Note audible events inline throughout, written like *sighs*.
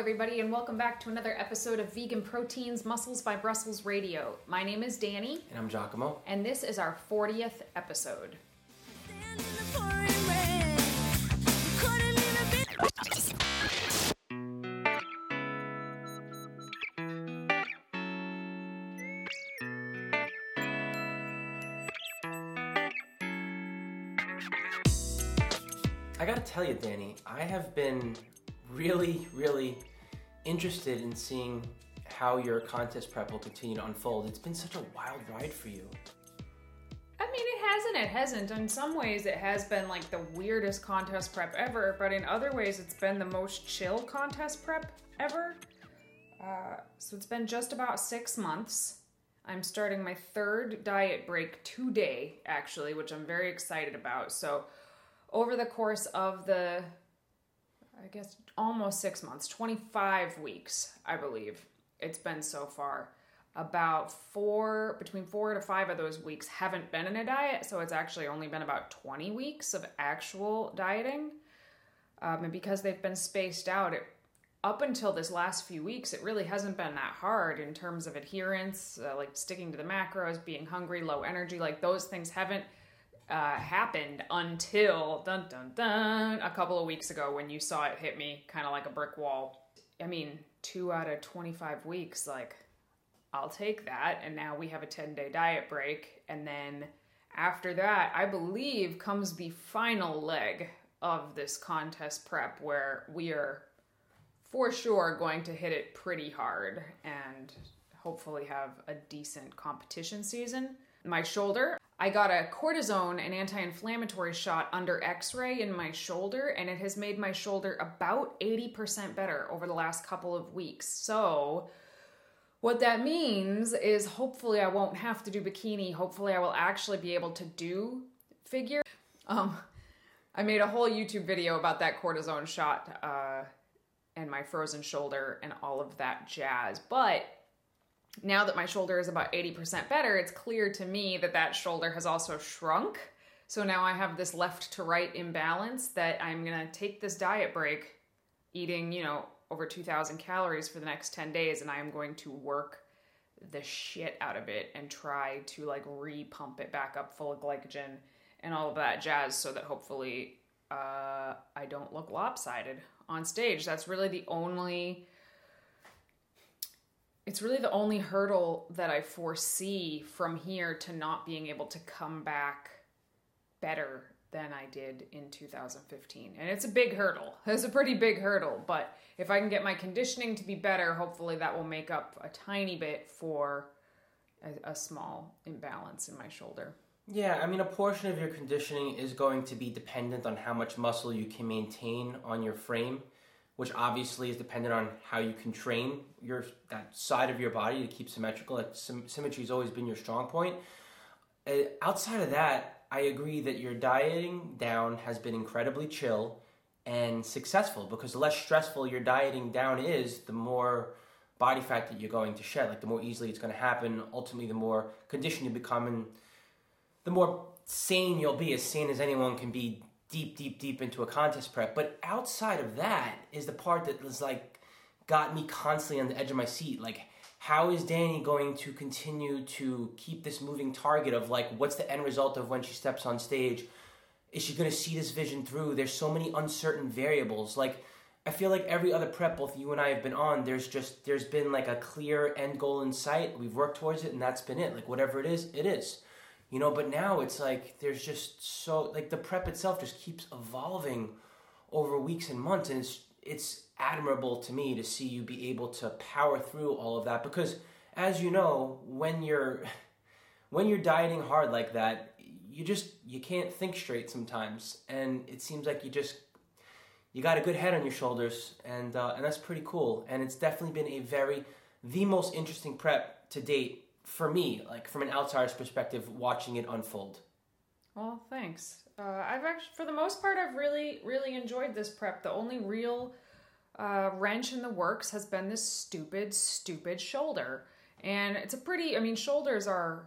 everybody, and welcome back to another episode of Vegan Proteins Muscles by Brussels Radio. My name is Danny, And I'm Giacomo. and this is our 40th episode. Stand in the pouring rain. Couldn't even be- I gotta tell you, Danny, I have been really, really interested in seeing how your contest prep will continue to unfold. It's been such a wild ride for you. I mean, it hasn't, it hasn't. In some ways, it has been like the weirdest contest prep ever, but in other ways, it's been the most chill contest prep ever. Uh, so it's been just about six months. I'm starting my third diet break today, actually, which I'm very excited about. So, over the course of the, I guess, almost six months, 25 weeks, I believe it's been so far. About four, between four to five of those weeks haven't been in a diet. So, it's actually only been about 20 weeks of actual dieting. Um, and because they've been spaced out, it up until this last few weeks, it really hasn't been that hard in terms of adherence, uh, like sticking to the macros, being hungry, low energy. Like those things haven't uh, happened until dun dun dun a couple of weeks ago when you saw it hit me kind of like a brick wall. I mean, two out of 25 weeks, like I'll take that. And now we have a 10 day diet break. And then after that, I believe comes the final leg of this contest prep where we are for sure going to hit it pretty hard and hopefully have a decent competition season. My shoulder, I got a cortisone and anti inflammatory shot under x ray in my shoulder, and it has made my shoulder about 80% better over the last couple of weeks. So, what that means is hopefully I won't have to do bikini. Hopefully, I will actually be able to do figure. Um, I made a whole YouTube video about that cortisone shot. Uh, and my frozen shoulder and all of that jazz. But now that my shoulder is about 80% better, it's clear to me that that shoulder has also shrunk. So now I have this left to right imbalance that I'm going to take this diet break, eating, you know, over 2,000 calories for the next 10 days, and I am going to work the shit out of it and try to like re-pump it back up full of glycogen and all of that jazz so that hopefully uh, I don't look lopsided on stage. That's really the only. It's really the only hurdle that I foresee from here to not being able to come back better than I did in 2015. And it's a big hurdle. *laughs* It's a pretty big hurdle, but if I can get my conditioning to be better, hopefully that will make up a tiny bit for a, a small imbalance in my shoulder. Yeah, I mean, a portion of your conditioning is going to be dependent on how much muscle you can maintain on your frame, which obviously is dependent on how you can train your that side of your body to keep symmetrical. Sym- symmetry has always been your strong point. Uh, outside of that, I agree that your dieting down has been incredibly chill and successful because the less stressful your dieting down is, the more body fat that you're going to shed. Like the more easily it's going to happen. Ultimately, the more conditioned you become and the more sane you'll be, as sane as anyone can be deep, deep, deep into a contest prep. But outside of that is the part that was like got me constantly on the edge of my seat. Like, how is Danny going to continue to keep this moving target of like what's the end result of when she steps on stage? Is she going to see this vision through? There's so many uncertain variables. Like, I feel like every other prep both you and I have been on, there's just there's been like a clear end goal in sight. We've worked towards it, and that's been it. Like whatever it is, it is you know but now it's like there's just so like the prep itself just keeps evolving over weeks and months and it's it's admirable to me to see you be able to power through all of that because as you know when you're *laughs* when you're dieting hard like that you just you can't think straight sometimes and it seems like you just you got a good head on your shoulders and uh, and that's pretty cool and it's definitely been a very the most interesting prep to date for me, like from an outsider's perspective, watching it unfold. Well, thanks. Uh, I've actually, for the most part, I've really, really enjoyed this prep. The only real uh, wrench in the works has been this stupid, stupid shoulder. And it's a pretty, I mean, shoulders are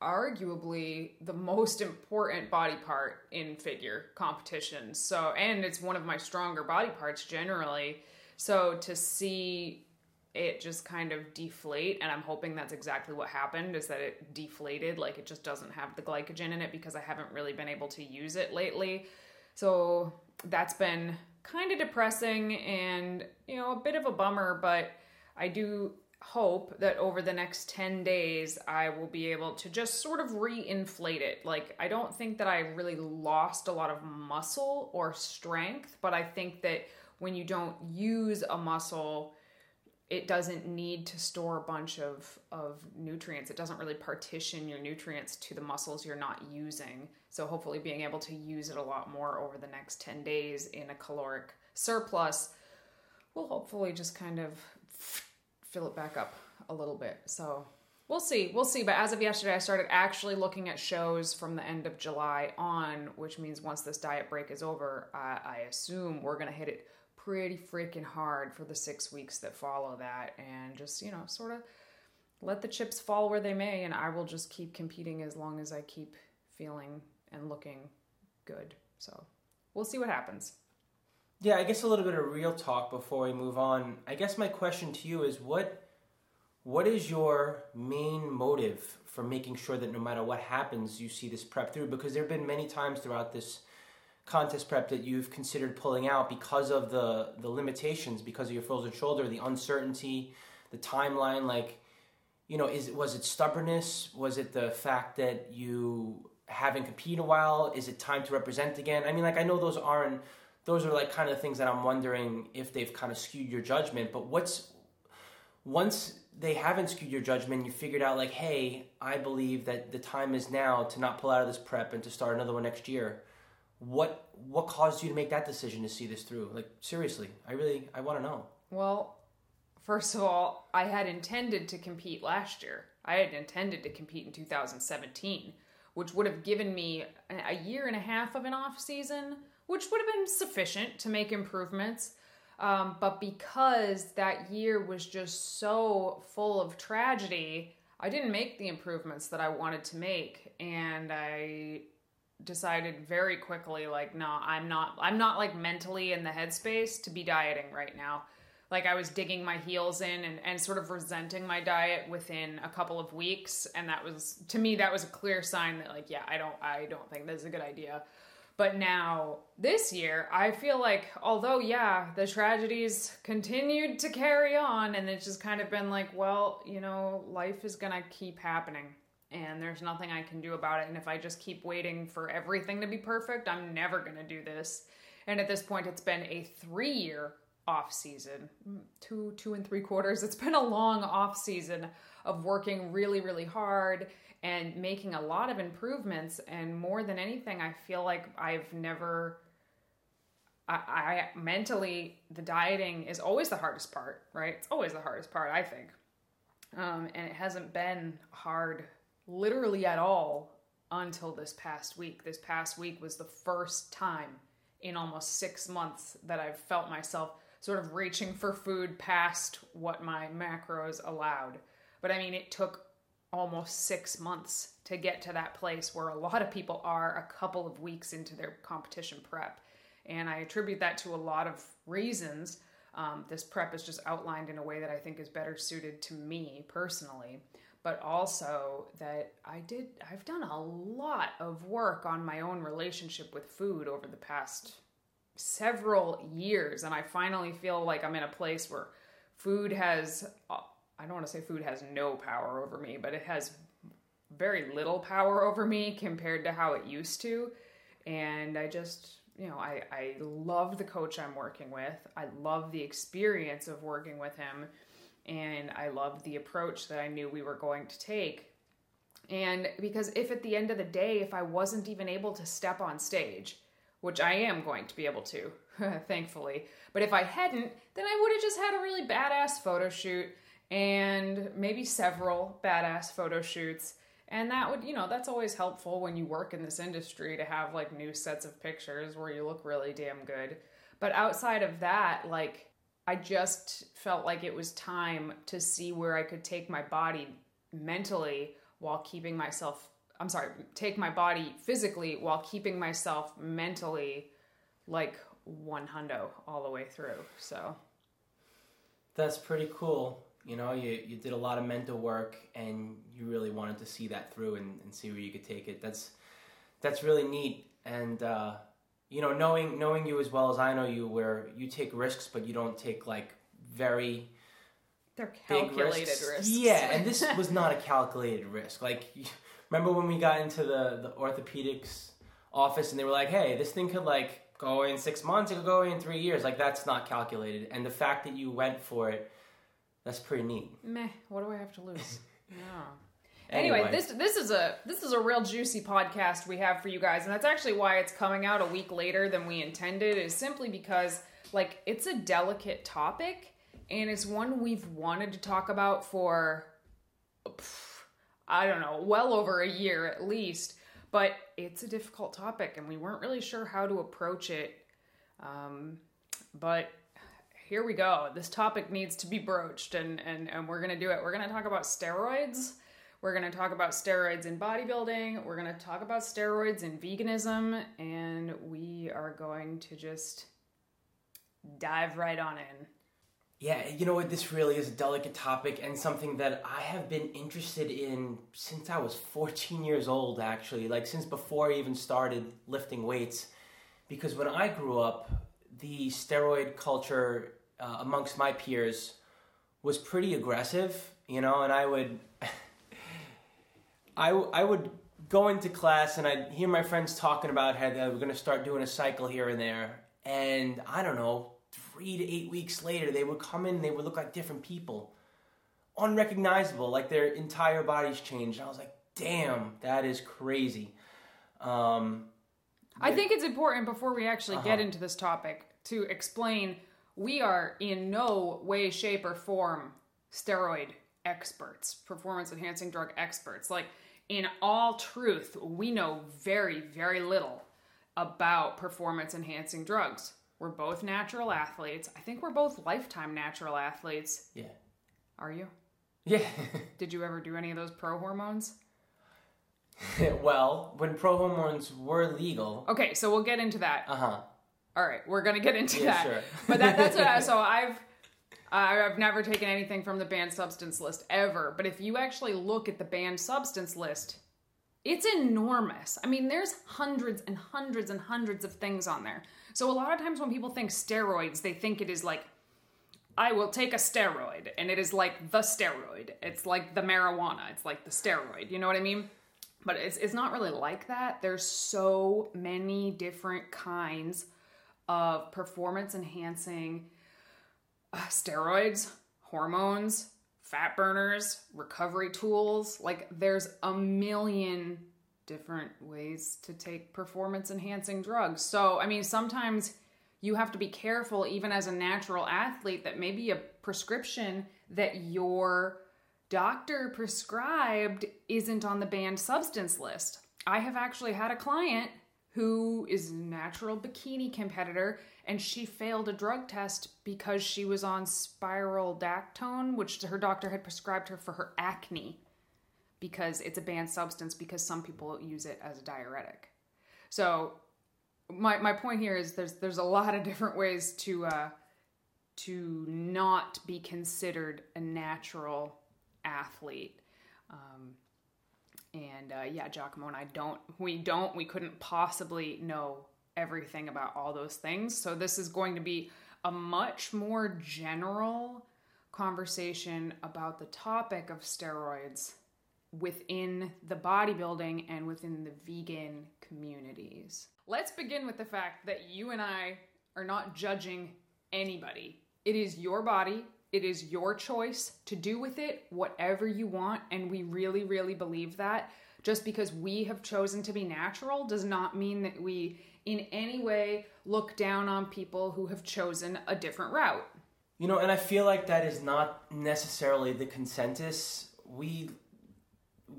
arguably the most important body part in figure competitions. So, and it's one of my stronger body parts generally. So to see it just kind of deflate, and I'm hoping that's exactly what happened is that it deflated, like it just doesn't have the glycogen in it because I haven't really been able to use it lately. So that's been kind of depressing and, you know, a bit of a bummer, but I do hope that over the next 10 days I will be able to just sort of re-inflate it. Like I don't think that I really lost a lot of muscle or strength, but I think that when you don't use a muscle, it doesn't need to store a bunch of, of nutrients. It doesn't really partition your nutrients to the muscles you're not using. So, hopefully, being able to use it a lot more over the next 10 days in a caloric surplus will hopefully just kind of fill it back up a little bit. So, we'll see. We'll see. But as of yesterday, I started actually looking at shows from the end of July on, which means once this diet break is over, I, I assume we're going to hit it pretty freaking hard for the six weeks that follow that and just, you know, sort of let the chips fall where they may. And I will just keep competing as long as I keep feeling and looking good. So we'll see what happens. Yeah, I guess a little bit of real talk before we move on. I guess my question to you is what what is your main motive for making sure that no matter what happens you see this prep through because there've been many times throughout this contest prep that you've considered pulling out because of the the limitations because of your frozen shoulder, the uncertainty, the timeline like you know, is was it stubbornness? Was it the fact that you haven't competed a while? Is it time to represent again? I mean, like I know those aren't those are like kind of things that I'm wondering if they've kind of skewed your judgment. But what's once they haven't skewed your judgment, you figured out like, hey, I believe that the time is now to not pull out of this prep and to start another one next year. What what caused you to make that decision to see this through? Like seriously, I really I want to know. Well, first of all, I had intended to compete last year. I had intended to compete in 2017, which would have given me a year and a half of an off season, which would have been sufficient to make improvements. Um, but because that year was just so full of tragedy, I didn't make the improvements that I wanted to make, and I decided very quickly like no i'm not i'm not like mentally in the headspace to be dieting right now. Like i was digging my heels in and, and sort of resenting my diet within a couple of weeks and that was to me that was a clear sign that like yeah i don't i don't think this is a good idea. But now this year i feel like although yeah the tragedies continued to carry on and it's just kind of been like well you know life is gonna keep happening and there's nothing I can do about it. And if I just keep waiting for everything to be perfect, I'm never going to do this. And at this point, it's been a three year off season, two, two and three quarters. It's been a long off season of working really, really hard and making a lot of improvements. And more than anything, I feel like I've never. I, I mentally, the dieting is always the hardest part, right? It's always the hardest part, I think. Um, and it hasn't been hard literally at all until this past week. This past week was the first time in almost six months that I've felt myself sort of reaching for food past what my macros allowed. But I mean, it took almost six months to get to that place where a lot of people are a couple of weeks into their competition prep. And I attribute that to a lot of reasons. Um, this prep is just outlined in a way that I think is better suited to me personally but also that I did I've done a lot of work on my own relationship with food over the past several years and I finally feel like I'm in a place where food has uh, I don't want to say food has no power over me, but it has very little power over me compared to how it used to. And I just, you know, I, I love the coach I'm working with. I love the experience of working with him and I loved the approach that I knew we were going to take. And because if at the end of the day, if I wasn't even able to step on stage, which I am going to be able to, *laughs* thankfully, but if I hadn't, then I would have just had a really badass photo shoot and maybe several badass photo shoots. And that would, you know, that's always helpful when you work in this industry to have like new sets of pictures where you look really damn good. But outside of that, like, I just felt like it was time to see where I could take my body mentally while keeping myself I'm sorry, take my body physically while keeping myself mentally like one hundo all the way through. So That's pretty cool. You know, you, you did a lot of mental work and you really wanted to see that through and, and see where you could take it. That's that's really neat. And uh, you know, knowing knowing you as well as I know you, where you take risks, but you don't take like very They're big calculated risks. risks. Yeah, and this *laughs* was not a calculated risk. Like, *laughs* remember when we got into the the orthopedics office and they were like, "Hey, this thing could like go in six months. It could go in three years." Like, that's not calculated. And the fact that you went for it, that's pretty neat. Meh. What do I have to lose? *laughs* no. Anyway, Anyway. this this is a this is a real juicy podcast we have for you guys, and that's actually why it's coming out a week later than we intended. Is simply because like it's a delicate topic, and it's one we've wanted to talk about for I don't know, well over a year at least. But it's a difficult topic, and we weren't really sure how to approach it. Um, but here we go. This topic needs to be broached, and and and we're gonna do it. We're gonna talk about steroids. We're gonna talk about steroids in bodybuilding. We're gonna talk about steroids in veganism, and we are going to just dive right on in. Yeah, you know what? This really is a delicate topic and something that I have been interested in since I was 14 years old, actually. Like, since before I even started lifting weights. Because when I grew up, the steroid culture uh, amongst my peers was pretty aggressive, you know, and I would. I, I would go into class and I'd hear my friends talking about how they were going to start doing a cycle here and there. And I don't know, three to eight weeks later, they would come in and they would look like different people. Unrecognizable, like their entire bodies changed. And I was like, damn, that is crazy. Um, I think it's important before we actually get Uh-huh. into this topic to explain we are in no way, shape, or form steroid experts, performance enhancing drug experts. Like, in all truth, we know very, very little about performance enhancing drugs. We're both natural athletes. I think we're both lifetime natural athletes. yeah. Are you? Yeah. *laughs* Did you ever do any of those pro hormones? *laughs* well, when pro hormones were legal, Okay, so we'll get into that. uh huh. All right, we're gonna get into Yeah, that. sure. But that, that's what I, *laughs* so I've I've never taken anything from the banned substance list ever. But if you actually look at the banned substance list, it's enormous. I mean, there's hundreds and hundreds and hundreds of things on there. So a lot of times when people think steroids, they think it is like I will take a steroid, and it is like the steroid. It's like the marijuana. It's like the steroid. You know what I mean? But it's it's not really like that. There's so many different kinds of performance enhancing steroids, hormones, fat burners, recovery tools. Like there's a million different ways to take performance enhancing drugs. So, I mean, sometimes you have to be careful even as a natural athlete that maybe a prescription that your doctor prescribed isn't on the banned substance list. I have actually had a client who is a natural bikini competitor and she failed a drug test because she was on spironolactone which her doctor had prescribed her for her acne because it's a banned substance because some people use it as a diuretic. So my my point here is there's there's a lot of different ways to uh to not be considered a natural athlete. Um, and uh, yeah, Giacomo and I don't, we don't, we couldn't possibly know everything about all those things. So this is going to be a much more general conversation about the topic of steroids within the bodybuilding and within the vegan communities. Let's begin with the fact that you and I are not judging anybody. It is your body, it is your choice to do with it whatever you want, and we really, really believe that. Just because we have chosen to be natural does not mean that we in any way look down on people who have chosen a different route. You know, and I feel like that is not necessarily the consensus. We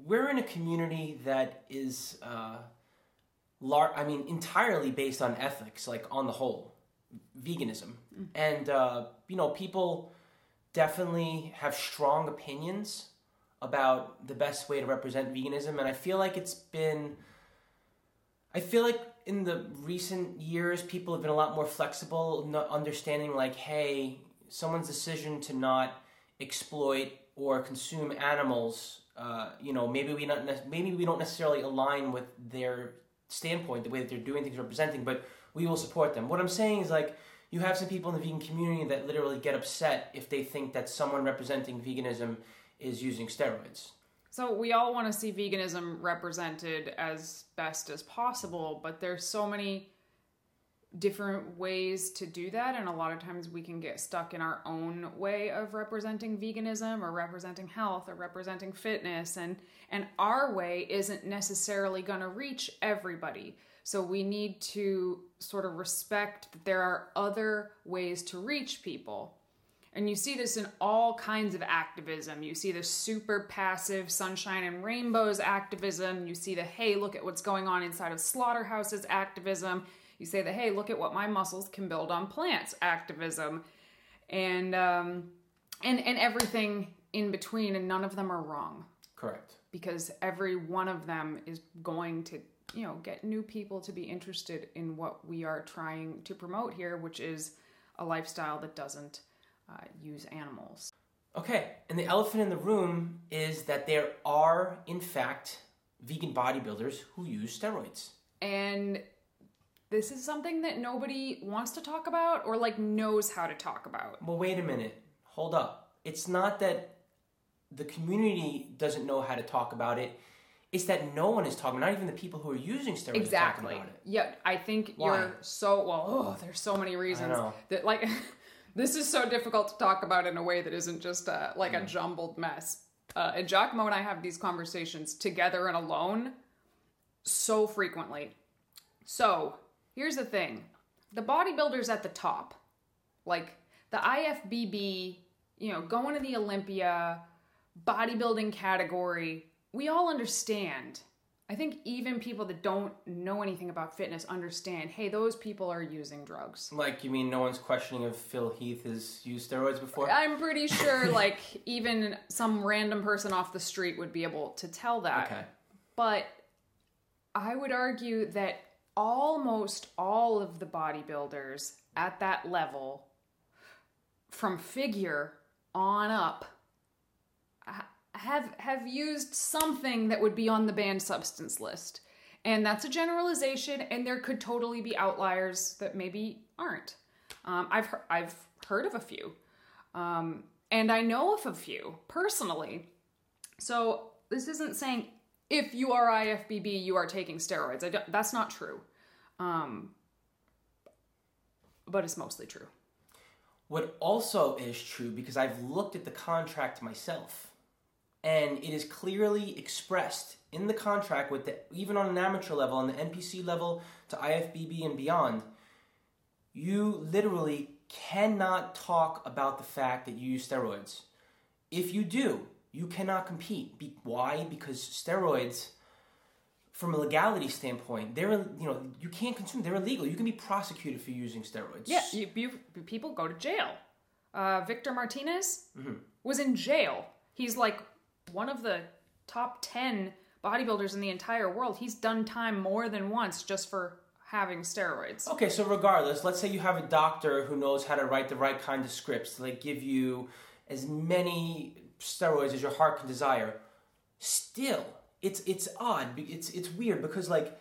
we're in a community that is uh lar- I mean entirely based on ethics like on the whole veganism. And uh you know, people definitely have strong opinions about the best way to represent veganism and I feel like it's been I feel like in the recent years, people have been a lot more flexible, understanding like, hey, someone's decision to not exploit or consume animals, uh, you know, maybe we not ne- maybe we don't necessarily align with their standpoint, the way that they're doing things, representing, but we will support them. What I'm saying is like you have some people in the vegan community that literally get upset if they think that someone representing veganism is using steroids. So we all want to see veganism represented as best as possible, but there's so many different ways to do that and a lot of times we can get stuck in our own way of representing veganism or representing health or representing fitness and and our way isn't necessarily going to reach everybody. So we need to sort of respect that there are other ways to reach people. And you see this in all kinds of activism. You see the super passive sunshine and rainbows activism. You see the hey, look at what's going on inside of slaughterhouses activism. You say the hey, look at what my muscles can build on plants activism, and um, and and everything in between. And none of them are wrong Correct. because every one of them is going to you know get new people to be interested in what we are trying to promote here which is a lifestyle that doesn't uh, use animals Okay, and the elephant in the room is that there are, in fact, vegan bodybuilders who use steroids. and this is something that nobody wants to talk about or like knows how to talk about Well, wait a minute. Hold up. It's not that the community doesn't know how to talk about it. It's that no one is talking. Not even the people who are using steroids are exactly talking about it. yeah i think Why? you're so well oh there's so many reasons that like *laughs* this is so difficult to talk about in a way that isn't just uh, like Mm. a jumbled mess. Uh, and giacomo and i have these conversations together and alone so frequently. So here's the thing. The bodybuilders at the top. Like the ifbb you know going to the olympia bodybuilding category we all understand I think even people that don't know anything about fitness understand, hey, those people are using drugs. Like, you mean no one's questioning if Phil Heath has used steroids before? I'm pretty sure *laughs* like even some random person off the street would be able to tell that. Okay. But I would argue that almost all of the bodybuilders at that level from figure on up have have used something that would be on the banned substance list. And that's a generalization and there could totally be outliers that maybe aren't. Um, I've he- I've heard of a few. Um, and I know of a few personally. So this isn't saying if you are IFBB, you are taking steroids. I don't, that's not true. Um, but it's mostly true. What also is true, because I've looked at the contract myself, and it is clearly expressed in the contract with the even on an amateur level, on the NPC level to IFBB and beyond, you literally cannot talk about the fact that you use steroids. If you do, you cannot compete. Be- why? Because steroids, from a legality standpoint, they're you know you can't consume. They're illegal. You can be prosecuted for using steroids. Yeah, you, you, people go to jail. Uh, Victor Martinez was in jail. He's like one of the top 10 bodybuilders in the entire world. He's done time more than once just for having steroids. Okay, so regardless, let's say you have a doctor who knows how to write the right kind of scripts like give you as many steroids as your heart can desire. Still, it's it's odd. It's it's weird because like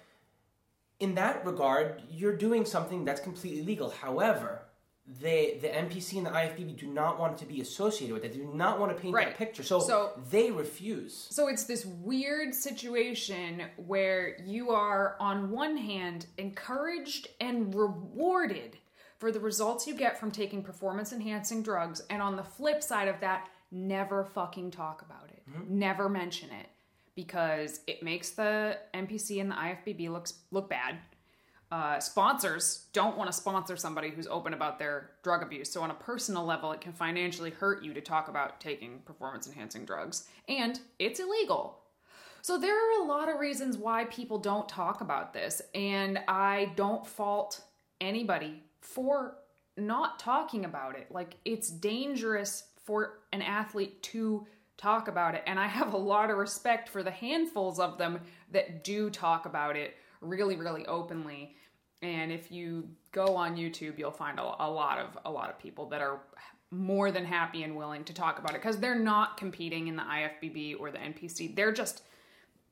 in that regard, you're doing something that's completely legal. However, they the NPC and the IFBB do not want to be associated with it. They do not want to paint Right. that picture. So, So- they refuse. So it's this weird situation where you are, on one hand, encouraged and rewarded for the results you get from taking performance enhancing drugs, and on the flip side of that, never fucking talk about it. Mm-hmm. Never mention it because it makes the NPC and the IFBB looks look bad. Uh, sponsors don't want to sponsor somebody who's open about their drug abuse. So, on a personal level, it can financially hurt you to talk about taking performance enhancing drugs, and it's illegal. So, there are a lot of reasons why people don't talk about this, and I don't fault anybody for not talking about it. Like, it's dangerous for an athlete to talk about it, and I have a lot of respect for the handfuls of them that do talk about it really, really openly. And if you go on YouTube, you'll find a, a lot of a lot of people that are more than happy and willing to talk about it because they're not competing in the IFBB or the NPC. They're just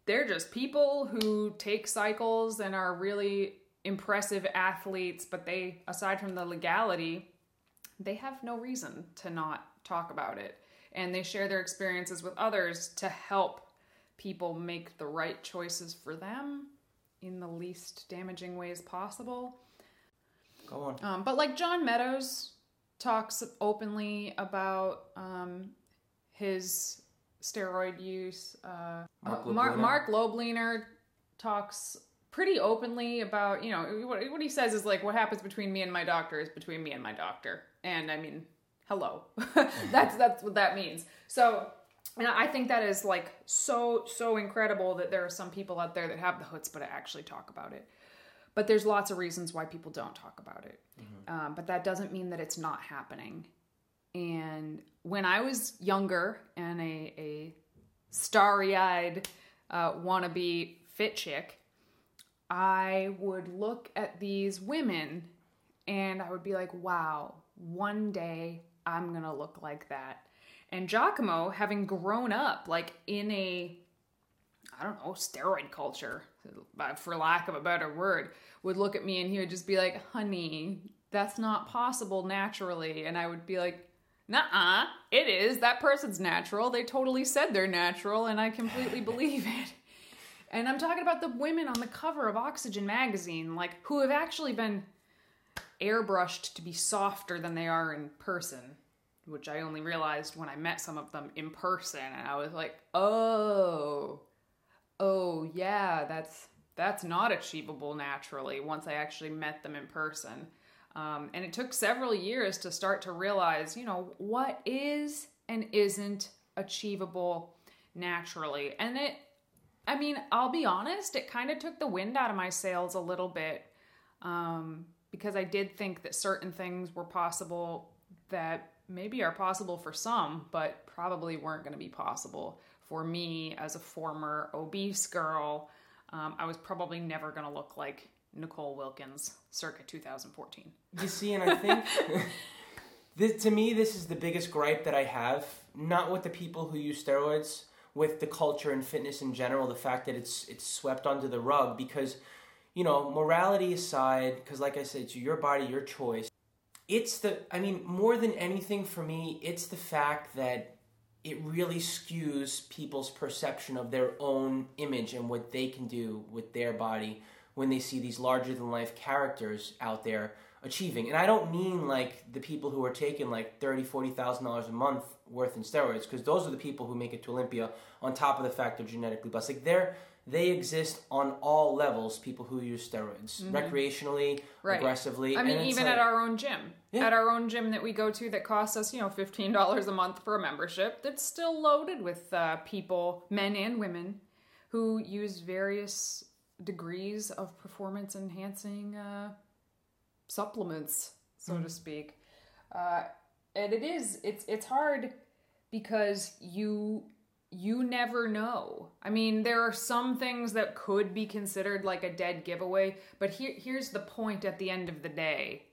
they're just people who take cycles and are really impressive athletes, but they aside from the legality, they have no reason to not talk about it. And they share their experiences with others to help people make the right choices for them in the least damaging ways possible. Go on. Um, but like John Meadows talks openly about um, his steroid use. Uh, Mark Mark, Marc Lobliner talks pretty openly about you know what, what he says is like what happens between me and my doctor is between me and my doctor, and I mean hello, *laughs* that's that's what that means. So. And I think that is like so so incredible that there are some people out there that have the chutzpah to actually talk about it but there's lots of reasons why people don't talk about it. Um, but that doesn't mean that it's not happening. And when I was younger and a, a starry eyed uh, wannabe fit chick, I would look at these women and I would be like, wow, one day I'm going to look like that. And Giacomo, having grown up like in a I don't know, steroid culture, for lack of a better word, would look at me and he would just be like, honey, that's not possible naturally. And I would be like, nah, it is. That person's natural. They totally said they're natural, and I completely *laughs* believe it. And I'm talking about the women on the cover of Oxygen magazine, like, who have actually been airbrushed to be softer than they are in person, which I only realized when I met some of them in person. And I was like, oh, oh yeah that's that's not achievable naturally once i actually met them in person um, and it took several years to start to realize you know what is and isn't achievable naturally and it i mean i'll be honest it kind of took the wind out of my sails a little bit um, because i did think that certain things were possible that maybe are possible for some but probably weren't going to be possible for me as a former obese girl, um, I was probably never going to look like Nicole Wilkins circa 2014. You see, and I think *laughs* this, to me, this is the biggest gripe that I have. Not with the people who use steroids, with the culture and fitness in general. The fact that it's it's swept under the rug because, you know, morality aside, because like I said, it's your body, your choice. It's the, I mean, more than anything for me, it's the fact that it really skews people's perception of their own image and what they can do with their body when they see these larger than life characters out there achieving. And I don't mean like the people who are taking like thirty, forty thousand dollars a month worth in steroids, because those are the people who make it to Olympia on top of the fact they're genetically blessed. Like they're they exist on all levels. People who use steroids recreationally, Mm-hmm. Right. aggressively. I mean, even like- at our own gym, Yeah. at our own gym that we go to that costs us, you know, $15 a month for a membership, that's still loaded with uh, people, men and women, who use various degrees of performance enhancing uh, supplements, so to speak. Uh, and it is, it's, it's hard because you you never know. I mean, there are some things that could be considered like a dead giveaway, but here here's the point at the end of the day.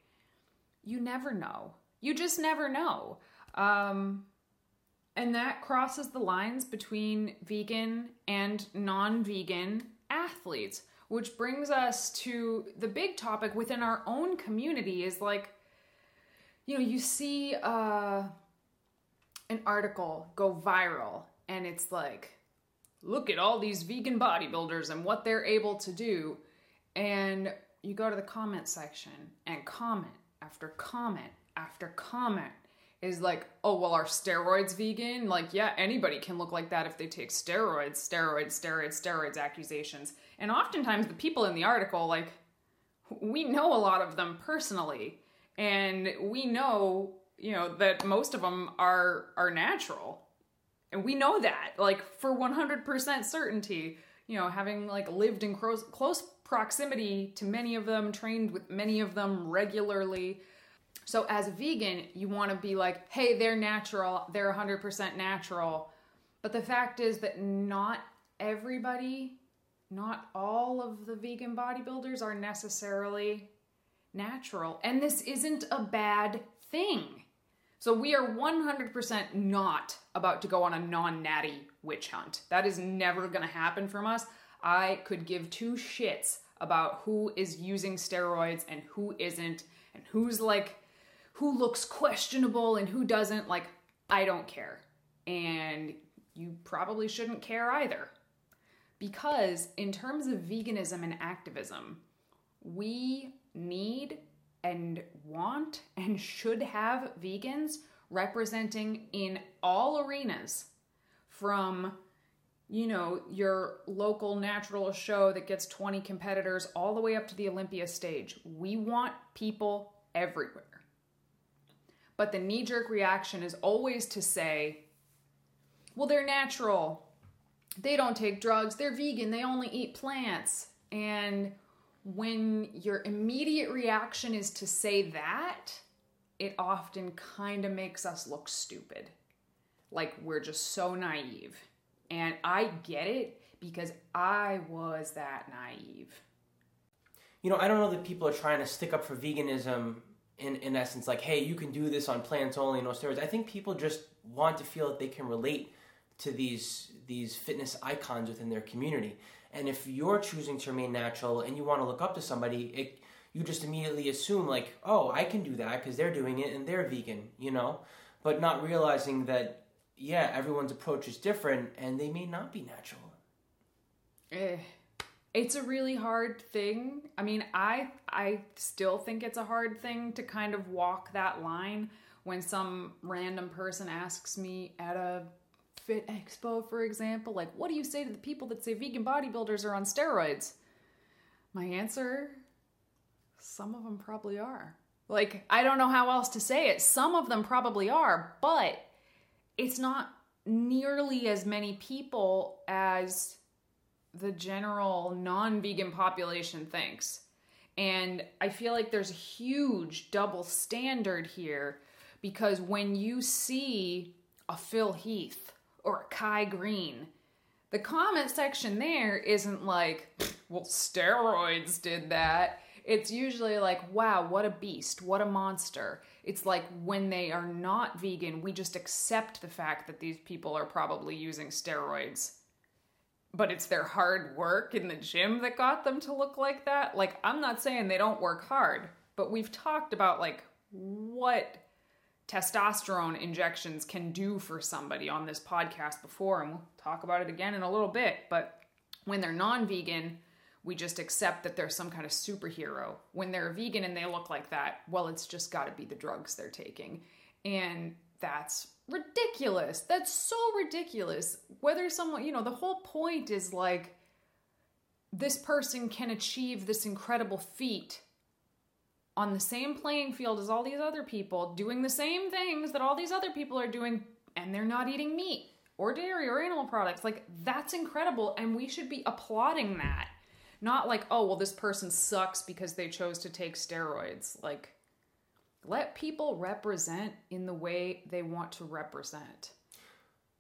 You never know. You just never know. Um and that crosses the lines between vegan and non-vegan athletes, which brings us to the big topic within our own community is like you know, you see uh an article go viral and it's like look at all these vegan bodybuilders and what they're able to do. And you go to the comment section and comment after comment after comment is like oh well are steroids vegan? Like yeah anybody can look like that if they take steroids steroids steroids steroids accusations. And oftentimes the people in the article like we know a lot of them personally. And we know you know that most of them are are natural and we know that like for 100% certainty you know having like lived in close, close proximity to many of them trained with many of them regularly. So as a vegan you want to be like hey they're natural they're 100% natural. But the fact is that not everybody not all of the vegan bodybuilders are necessarily natural. And this isn't a bad thing So we are 100% not about to go on a non natty witch hunt. That is never going to happen from us. I could give two shits about who is using steroids and who isn't, and who's like, who looks questionable and who doesn't. Like, I don't care. And you probably shouldn't care either. Because in terms of veganism and activism, we need and want and should have vegans representing in all arenas from you know your local natural show that gets 20 competitors all the way up to the olympia stage. We want people everywhere. But the knee jerk reaction is always to say well they're natural. They don't take drugs. They're vegan. They only eat plants. And when your immediate reaction is to say that, it often kind of makes us look stupid. Like we're just so naive. And I get it because I was that naive. You know, I don't know that people are trying to stick up for veganism in, in essence, like, hey, you can do this on plants only, no steroids. I think people just want to feel that they can relate to these these fitness icons within their community. And if you're choosing to remain natural and you want to look up to somebody, it you just immediately assume like, oh, I can do that because they're doing it and they're vegan, you know, but not realizing that yeah, everyone's approach is different and they may not be natural. Eh, it's a really hard thing. I mean, I I still think it's a hard thing to kind of walk that line when some random person asks me at a fit expo, for example, like, what do you say to the people that say vegan bodybuilders are on steroids? My answer, some of them probably are. Like, I don't know how else to say it. Some of them probably are, but it's not nearly as many people as the general non vegan population thinks. And I feel like there's a huge double standard here because when you see a Phil Heath or a Kai Greene, the comment section there isn't like, well, steroids did that. It's usually like, wow, what a beast, what a monster. It's like when they are not vegan, we just accept the fact that these people are probably using steroids but it's their hard work in the gym that got them to look like that. Like, I'm not saying they don't work hard, but we've talked about like what testosterone injections can do for somebody on this podcast before, and we'll talk about it again in a little bit. But when they're non vegan, we just accept that they're some kind of superhero. When they're vegan and they look like that, well, it's just got to be the drugs they're taking. And that's ridiculous. That's so ridiculous. Whether someone, you know, the whole point is like this person can achieve this incredible feat on the same playing field as all these other people, doing the same things that all these other people are doing, and they're not eating meat or dairy or animal products. Like, that's incredible, and we should be applauding that. Not like, oh, well, this person sucks because they chose to take steroids. Like, let people represent in the way they want to represent.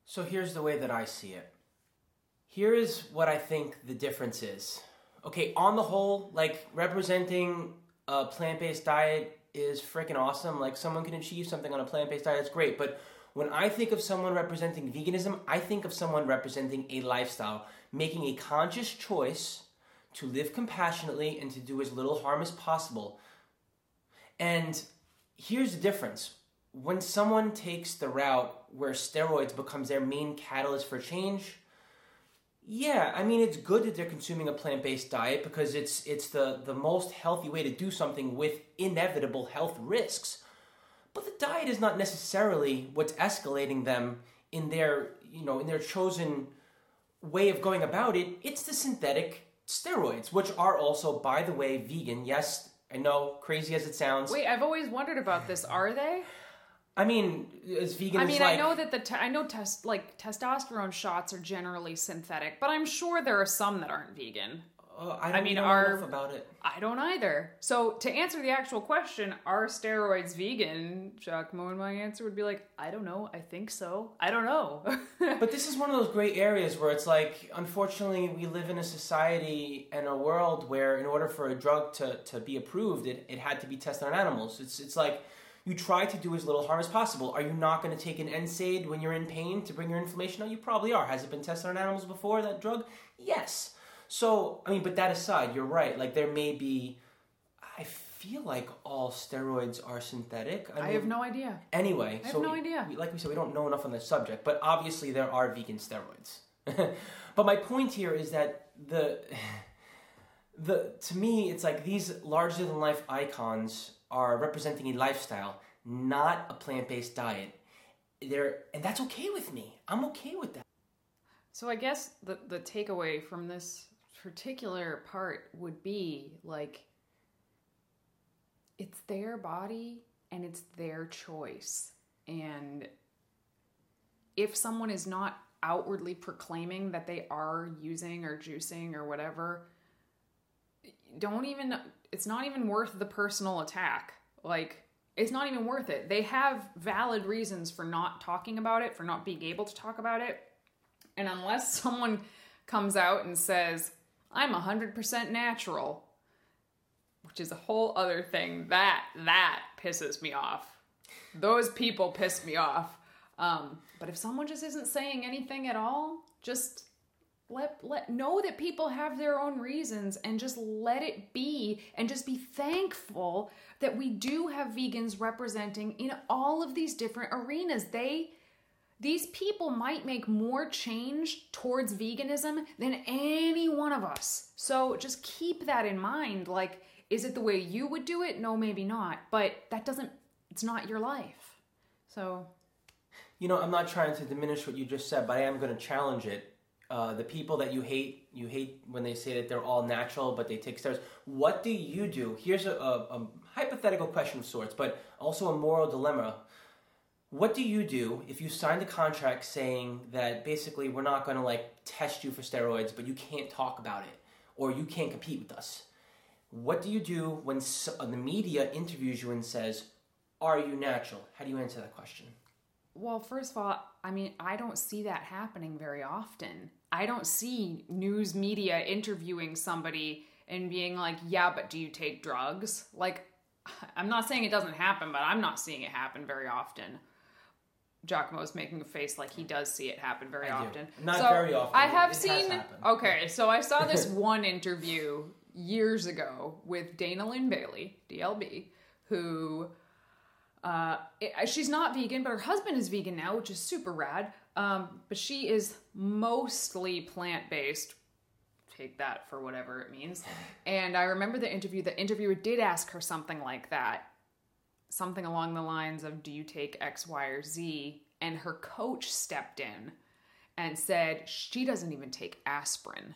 So here's the way that I see it. Here is what I think the difference is. Okay, on the whole, like representing a plant based diet is freaking awesome. Like someone can achieve something on a plant based diet, it's great. But when I think of someone representing veganism, I think of someone representing a lifestyle, making a conscious choice to live compassionately and to do as little harm as possible. And here's the difference when someone takes the route where steroids becomes their main catalyst for change yeah i mean it's good that they're consuming a plant-based diet because it's it's the the most healthy way to do something with inevitable health risks but the diet is not necessarily what's escalating them in their you know in their chosen way of going about it it's the synthetic steroids which are also by the way vegan yes i know crazy as it sounds Wait, I've always wondered about this. Are they? I mean, as vegan I mean, like, I know that the te- I know test like testosterone shots are generally synthetic, but I'm sure there are some that aren't vegan. uh, I, don't mean, know are- enough about it. I don't either. So to answer the actual question, are steroids vegan? Giacomo, my answer would be like, I don't know. I think so. I don't know. *laughs* But this is one of those gray areas where it's like, unfortunately, we live in a society and a world where, in order for a drug to, to be approved, it, it had to be tested on animals. It's it's like you try to do as little harm as possible. Are you not going to take an NSAID when you're in pain to bring your inflammation down? You probably are. Has it been tested on animals before, that drug? Yes. So, I mean, but that aside, you're right. Like, there may be, I feel like all steroids are synthetic. I mean, have no idea. Anyway, I have so no we- idea. we- like we said, we don't know enough on the subject, but obviously there are vegan steroids. *laughs* but my point here is that the *sighs* the to me, it's like these larger than life icons are representing a lifestyle, not a plant based diet. They're and that's okay with me. I'm okay with that. So I guess the the takeaway from this particular part would be like it's their body and it's their choice. And if someone is not outwardly proclaiming that they are using or juicing or whatever, don't even it's not even worth the personal attack. Like it's not even worth it. They have valid reasons for not talking about it, for not being able to talk about it. And unless *laughs* someone comes out and says, I'm 100% natural, which is a whole other thing, that that pisses me off. Those people piss me off. Um, but if someone just isn't saying anything at all, just let let know that people have their own reasons and just let it be and just be thankful that we do have vegans representing in all of these different arenas. They these people might make more change towards veganism than any one of us. So just keep that in mind. Like, is it the way you would do it? No, maybe not. But that doesn't, it's not your life. So, You know, I'm not trying to diminish what you just said, but I am going to challenge it. Uh, the people that you hate, you hate when they say that they're all natural, but they take steroids. What do you do? Here's a, a, a hypothetical question of sorts, but also a moral dilemma. What do you do if you signed a contract saying that basically we're not going to like test you for steroids, but you can't talk about it or you can't compete with us? What do you do when s- uh, the media interviews you and says, "Are you natural?" How do you answer that question? well, first of all, I mean, I don't see that happening very often. I don't see news media interviewing somebody and being like, yeah, but do you take drugs? Like, I'm not saying it doesn't happen, but I'm not seeing it happen very often. Giacomo is making a face like he does see it happen very I do. often. Not So, very often. I have seen. Okay, *laughs* so I saw this *laughs* one interview years ago with Dana Lynn Bailey, DLB, who uh, it- she's not vegan, but her husband is vegan now, which is super rad. Um, but she is mostly plant based. Take that for whatever it means. And I remember the interview. The interviewer did ask her something like that, something along the lines of, "Do you take X, Y, or Z?" And her coach stepped in and said she doesn't even take aspirin.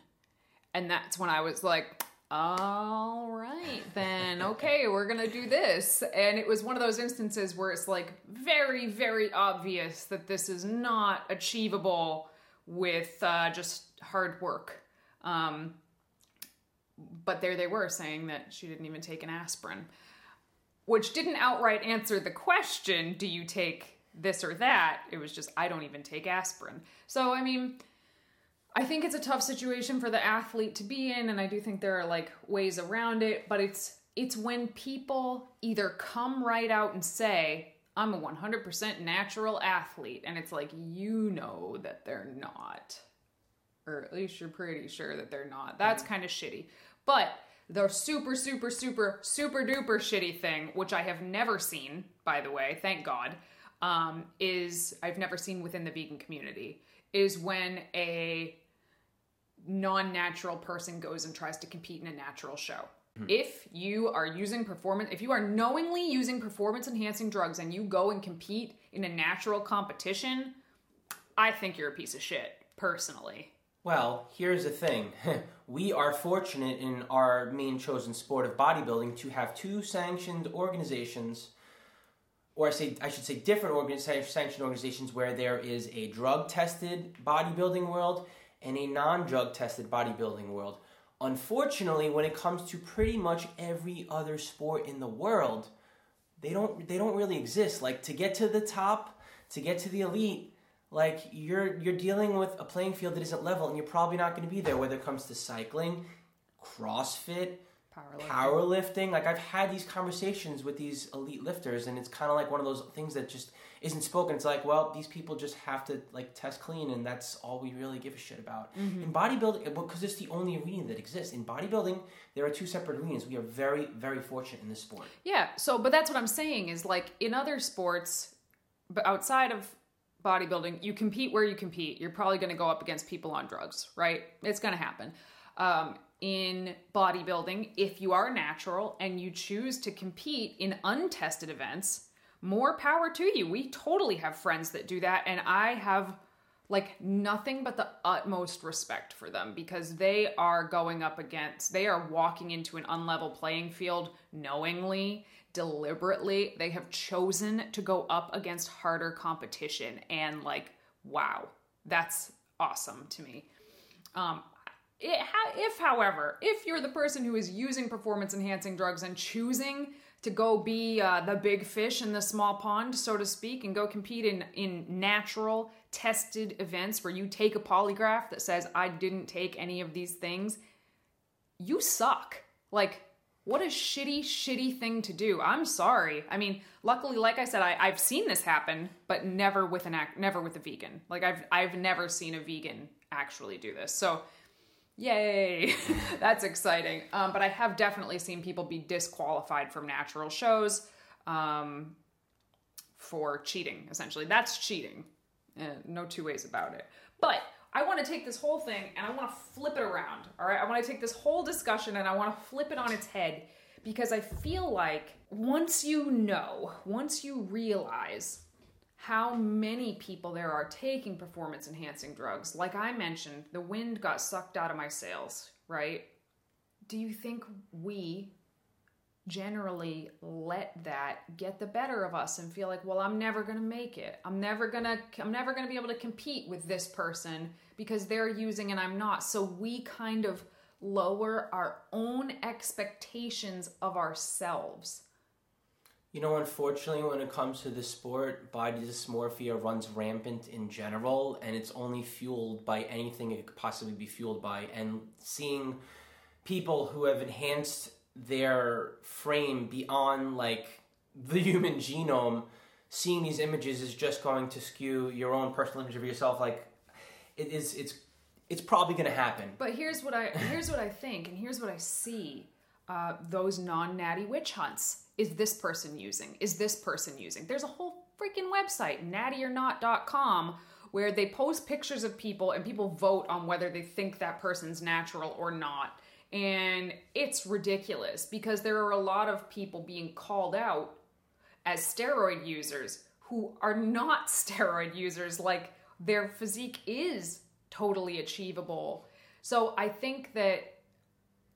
And that's when I was like, all right, then, okay, we're gonna do this. And it was one of those instances where it's like very, very obvious that this is not achievable with uh, just hard work. Um, but there they were saying that she didn't even take an aspirin, which didn't outright answer the question do you take this or that? It was just, I don't even take aspirin. So, I mean, I think it's a tough situation for the athlete to be in and I do think there are like ways around it, but it's it's when people either come right out and say, "I'm a 100% natural athlete." And it's like you know that they're not. Or at least you're pretty sure that they're not. That's kind of shitty. But the super super super super duper shitty thing, which I have never seen, by the way, thank God, um, is I've never seen within the vegan community is when a non-natural person goes and tries to compete in a natural show. If you are using performance, if you are knowingly using performance enhancing drugs and you go and compete in a natural competition, I think you're a piece of shit, personally. Well, here's the thing. *laughs* we are fortunate in our main chosen sport of bodybuilding to have two sanctioned organizations, or I say I should say different organ- sanctioned organizations where there is a drug tested bodybuilding world and a non drug tested bodybuilding world. Unfortunately, when it comes to pretty much every other sport in the world, they don't they don't really exist. Like to get to the top, to get to the elite, like you're you're dealing with a playing field that isn't level and you're probably not going to be there whether it comes to cycling, CrossFit, Powerlifting. powerlifting. Like I've had these conversations with these elite lifters, and it's kind of like one of those things that just isn't spoken. It's like, well, these people just have to like test clean, and that's all we really give a shit about. Mm-hmm. In bodybuilding, because it's the only arena that exists. In bodybuilding, there are two separate arenas. We are very, very fortunate in this sport. Yeah. So, but that's what I'm saying is like in other sports, but outside of bodybuilding, you compete where you compete. You're probably going to go up against people on drugs, right? It's going to happen. Um, in bodybuilding, if you are natural and you choose to compete in untested events, more power to you. We totally have friends that do that, and I have like nothing but the utmost respect for them because they are going up against they are walking into an unlevel playing field knowingly deliberately they have chosen to go up against harder competition and like wow that's awesome to me um ha- if however if you're the person who is using performance enhancing drugs and choosing to go be uh, the big fish in the small pond so to speak and go compete in in natural tested events where you take a polygraph that says i didn't take any of these things you suck. Like what a shitty shitty thing to do. I'm sorry. I mean luckily like i said I, i've seen this happen but never with an act never with a vegan. Like i've i've never seen a vegan actually do this. So Yay! *laughs* That's exciting. Um, but I have definitely seen people be disqualified from natural shows um, for cheating, essentially. That's cheating. Uh, no two ways about it. But I want to take this whole thing and I want to flip it around. All right. I want to take this whole discussion and I want to flip it on its head because I feel like once you know, once you realize how many people there are taking performance enhancing drugs. Like I mentioned, the wind got sucked out of my sails, right? Do you think we generally let that get the better of us and feel like, well, I'm never going to make it. I'm never going to I'm never going to be able to compete with this person because they're using and I'm not. So we kind of lower our own expectations of ourselves. You know, unfortunately, when it comes to the sport, body dysmorphia runs rampant in general, and it's only fueled by anything it could possibly be fueled by. And seeing people who have enhanced their frame beyond like the human genome, seeing these images is just going to skew your own personal image of yourself. Like, it is, it's, it's probably going to happen. But here's what I here's what I think, and here's what I see. Uh, those non-natty witch hunts. Is this person using? Is this person using? There's a whole freaking website, nattyornot.com, where they post pictures of people and people vote on whether they think that person's natural or not. And it's ridiculous because there are a lot of people being called out as steroid users who are not *laughs* steroid users. Like their physique is totally achievable. So I think that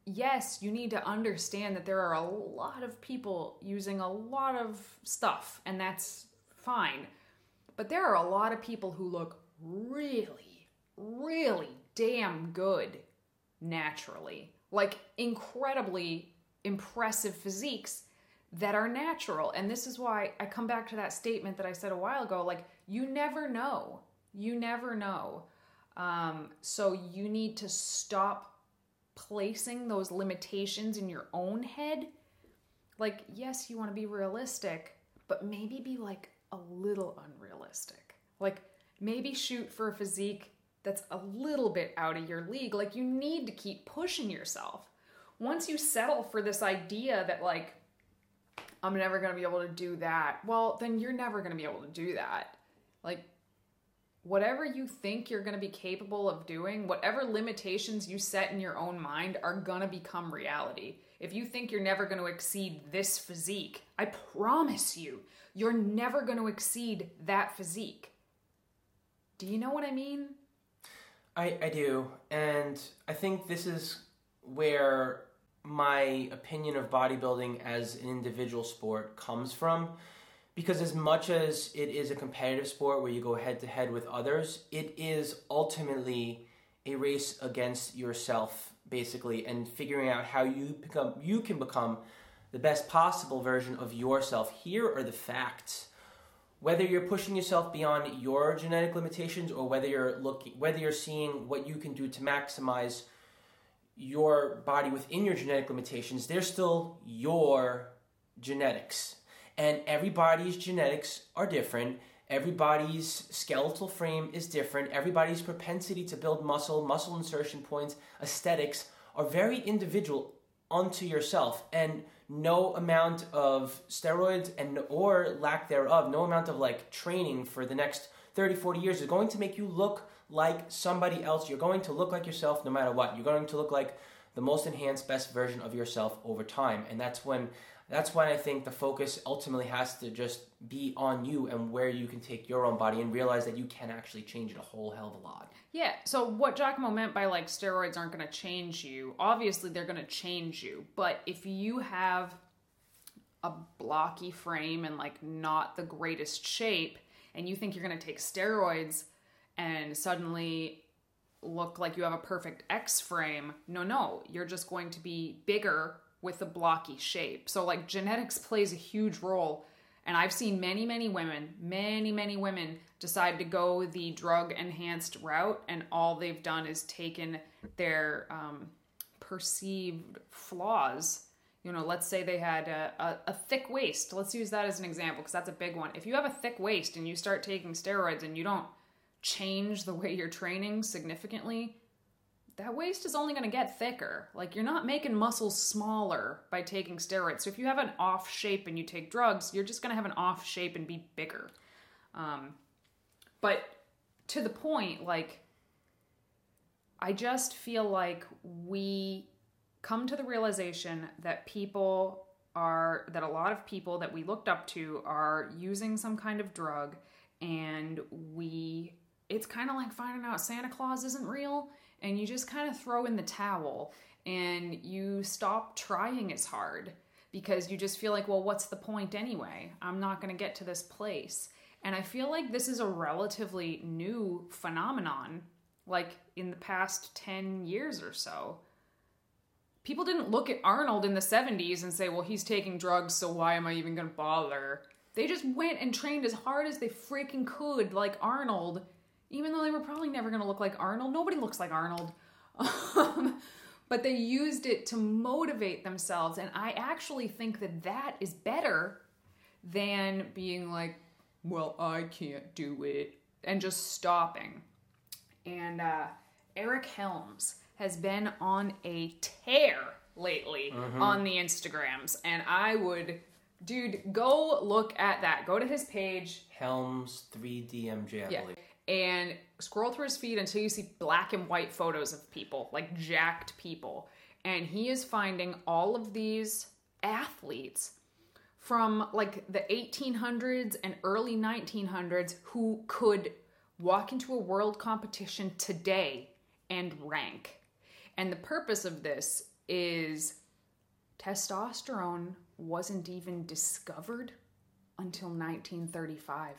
yes, you need to understand that there are a lot of people using a lot of stuff, and that's fine. But there are a lot of people who look really, really damn good naturally. Like incredibly impressive physiques that are natural. And this is why I come back to that statement that I said a while ago like, you never know. You never know. Um, so you need to stop placing those limitations in your own head. Like, yes, you want to be realistic, but maybe be like a little unrealistic. Like, maybe shoot for a physique that's a little bit out of your league. Like, you need to keep pushing yourself. Once you settle for this idea that, like, I'm never going to be able to do that, well, then you're never going to be able to do that. Like, whatever you think you're going to be capable of doing, whatever limitations you set in your own mind are going to become reality. If you think you're never going to exceed this physique, I promise you, you're never going to exceed that physique. Do you know what I mean? I, I do. And I think this is where my opinion of bodybuilding as an individual sport comes from. Because as much as it is a competitive sport where you go head to head with others, it is ultimately a race against yourself, basically, and figuring out how you become you can become the best possible version of yourself. Here are the facts whether you're pushing yourself beyond your genetic limitations or whether you're looking whether you're seeing what you can do to maximize your body within your genetic limitations, they're still your genetics. And everybody's genetics are different. Everybody's skeletal frame is different. Everybody's propensity to build muscle, muscle insertion points, aesthetics are very individual unto yourself. And no amount of steroids and or lack thereof, no amount of like training for the next 30, 40 years is going to make you look like somebody else. You're going to look like yourself no matter what. You're going to look like the most enhanced, best version of yourself over time. And that's when that's when I think the focus ultimately has to just be on you and where you can take your own body and realize that you can actually change it a whole hell of a lot. Yeah, so what Giacomo meant by like steroids aren't going to change you, obviously they're going to change you. But if you have a blocky frame and like not the greatest shape, and you think you're going to take steroids and suddenly look like you have a perfect X frame, no, no, you're just going to be bigger with a blocky shape. So, like, genetics plays a huge role. And I've seen many, many women, many, many women decide to go the drug enhanced route, and all they've done is taken their um, perceived flaws. You know, let's say they had a, a, a thick waist. Let's use that as an example because that's a big one. If you have a thick waist and you start taking steroids and you don't change the way you're training significantly, that waist is only going to get thicker. Like you're not making muscles smaller by taking steroids. So if you have an off shape and you take drugs, you're just going to have an off shape and be bigger. Um, but to the point, like I just feel like we come to the realization that people are that a lot of people that we looked up to are using some kind of drug and we it's kind of like finding out Santa Claus isn't real and you just kind of throw in the towel and you stop trying as hard because you just feel like, well, what's the point anyway? I'm not going to get to this place. And I feel like this is a relatively new phenomenon, like in the past 10 years or so. People didn't look at Arnold in the 70s and say, well, he's taking drugs, so why am I even going to bother? They just went and trained as hard as they freaking could, like Arnold, even though they were probably never going to look like Arnold. Nobody looks like Arnold. *laughs* Um, but they used it to motivate themselves. And I actually think that that is better than being like, well, I can't do it, and just stopping. And uh, Eric Helms has been on a tear lately on the Instagrams. And I would, dude, go look at that. Go to his page. Helms 3DMJ, I Yeah. believe. And scroll through his feed until you see black and white photos of people, like jacked people. And he is finding all of these athletes from like the 1800s and early 1900s who could walk into a world competition today and rank. And the purpose of this is testosterone wasn't even discovered until 1935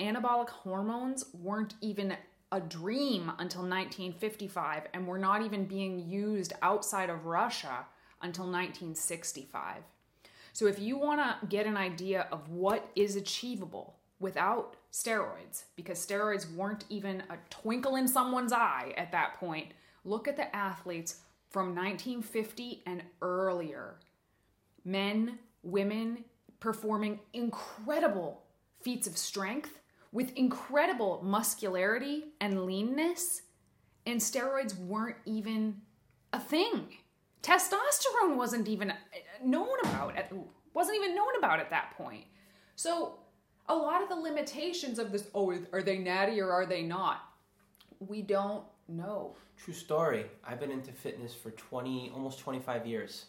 anabolic hormones weren't even a dream until 1955 and were not even being used outside of Russia until 1965. So, if you want to get an idea of what is achievable without steroids, because steroids weren't even a twinkle in someone's eye at that point, look at the athletes from 1950 and earlier. Men, women performing incredible feats of strength with incredible muscularity and leanness, and steroids weren't even a thing. Testosterone wasn't even uh, known about at wasn't even known about at that point. So a lot of the limitations of this oh are they natty or are they not? We don't know. True story. I've been into fitness for 20, almost 25 years.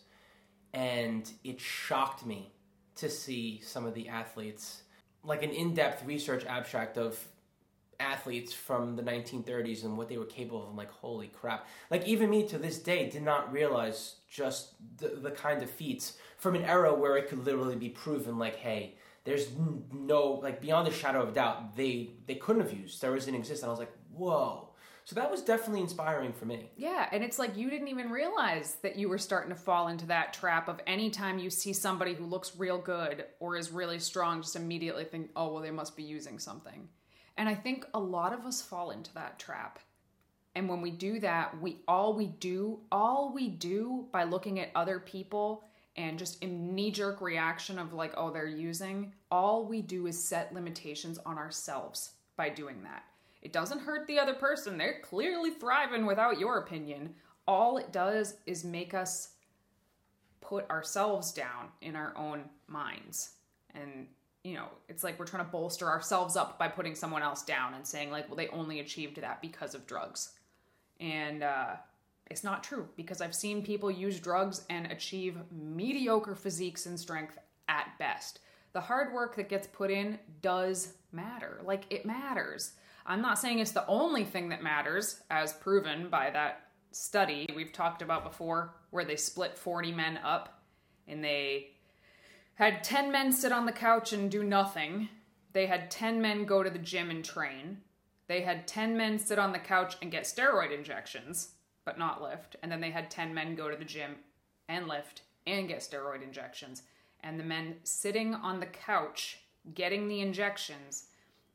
And it shocked me to see some of the athletes, like an in depth research abstract of athletes from the 1930s and what they were capable of. I'm like, holy crap. Like, even me to this day did not realize just the, the kind of feats from an era where it could literally be proven, like, hey, there's no, like, beyond a shadow of doubt, they, they couldn't have used. Steroids didn't exist. And I was like, whoa. So that was definitely inspiring for me. Yeah, and it's like you didn't even realize that you were starting to fall into that trap of anytime you see somebody who looks real good or is really strong, just immediately think, oh, well, they must be using something. And I think a lot of us fall into that trap. And when we do that, we all we do, all we do by looking at other people and just a knee jerk reaction of like, oh, they're using, all we do is set limitations on ourselves by doing that. It doesn't hurt the other person. They're clearly thriving without your opinion. All it does is make us put ourselves down in our own minds. And, you know, it's like we're trying to bolster ourselves up by putting someone else down and saying, like, well, they only achieved that because of drugs. And uh, it's not true because I've seen people use drugs and achieve mediocre physiques and strength at best. The hard work that gets put in does matter. Like, it matters. I'm not saying it's the only thing that matters, as proven by that study we've talked about before, where they split 40 men up and they had 10 men sit on the couch and do nothing. They had 10 men go to the gym and train. They had 10 men sit on the couch and get steroid injections, but not lift. And then they had 10 men go to the gym and lift and get steroid injections. And the men sitting on the couch getting the injections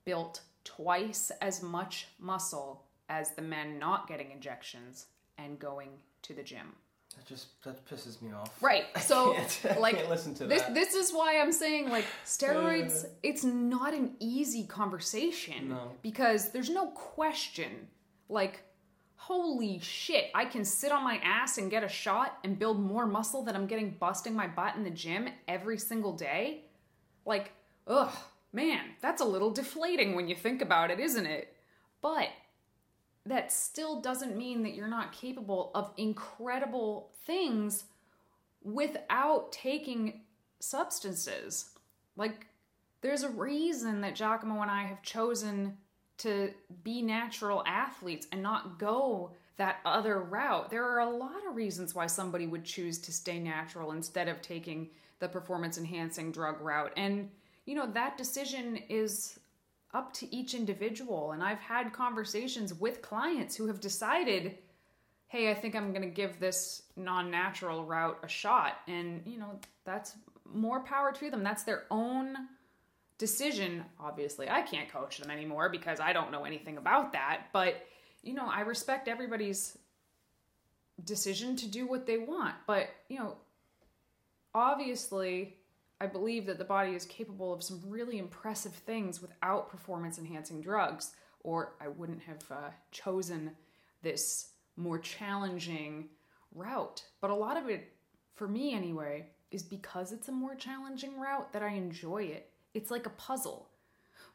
built twice as much muscle as the men not getting injections and going to the gym. That just that pisses me off. Right. So can't- *laughs* I like can't listen to this that. this is why I'm saying like *sighs* steroids it's not an easy conversation No. because there's no question like holy shit I can sit on my ass and get a shot and build more muscle than I'm getting busting my butt in the gym every single day. Like ugh man, that's a little deflating when you think about it, isn't it? But that still doesn't mean that you're not capable of incredible things without taking substances. Like, there's a reason that Giacomo and I have chosen to be natural athletes and not go that other route. There are a lot of reasons why somebody would choose to stay natural instead of taking the performance enhancing drug route. And, you know, that decision is up to each individual. And I've had conversations with clients who have decided, hey, I think I'm going to give this non natural route a shot. And, you know, that's more power to them. That's their own decision. Obviously, I can't coach them anymore because I don't know anything about that. But, you know, I respect everybody's decision to do what they want. But, you know, obviously, I believe that the body is capable of some really impressive things without performance enhancing drugs, or I wouldn't have uh, chosen this more challenging route. But a lot of it, for me anyway, is because it's a more challenging route that I enjoy it. It's like a puzzle.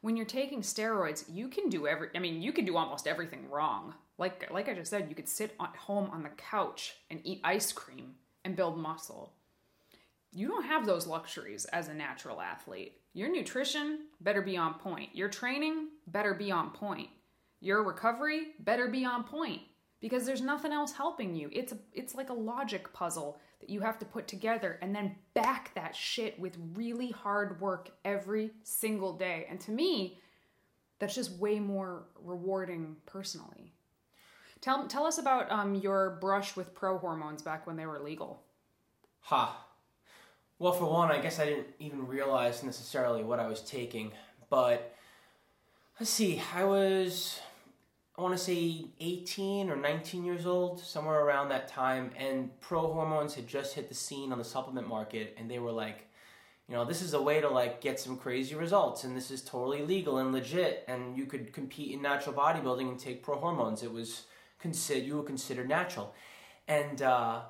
When you're taking steroids, you can do every I mean, you can do almost everything wrong. Like like I just said, you could sit at home on the couch and eat ice cream and build muscle you don't have those luxuries as a natural athlete. Your nutrition better be on point. Your training better be on point. Your recovery better be on point because there's nothing else helping you. It's a, it's like a logic puzzle that you have to put together and then back that shit with really hard work every single day. And to me, that's just way more rewarding personally. Tell tell us about um, your brush with pro hormones back when they were legal. Ha. Well, for one, I guess I didn't even realize necessarily what I was taking. But let's see, I was, I want to say 18 or 19 years old, somewhere around that time, and pro hormones had just hit the scene on the supplement market, and they were like, you know, this is a way to like get some crazy results, and this is totally legal and legit, and you could compete in natural bodybuilding and take pro hormones. It was consider you were considered natural, and uh,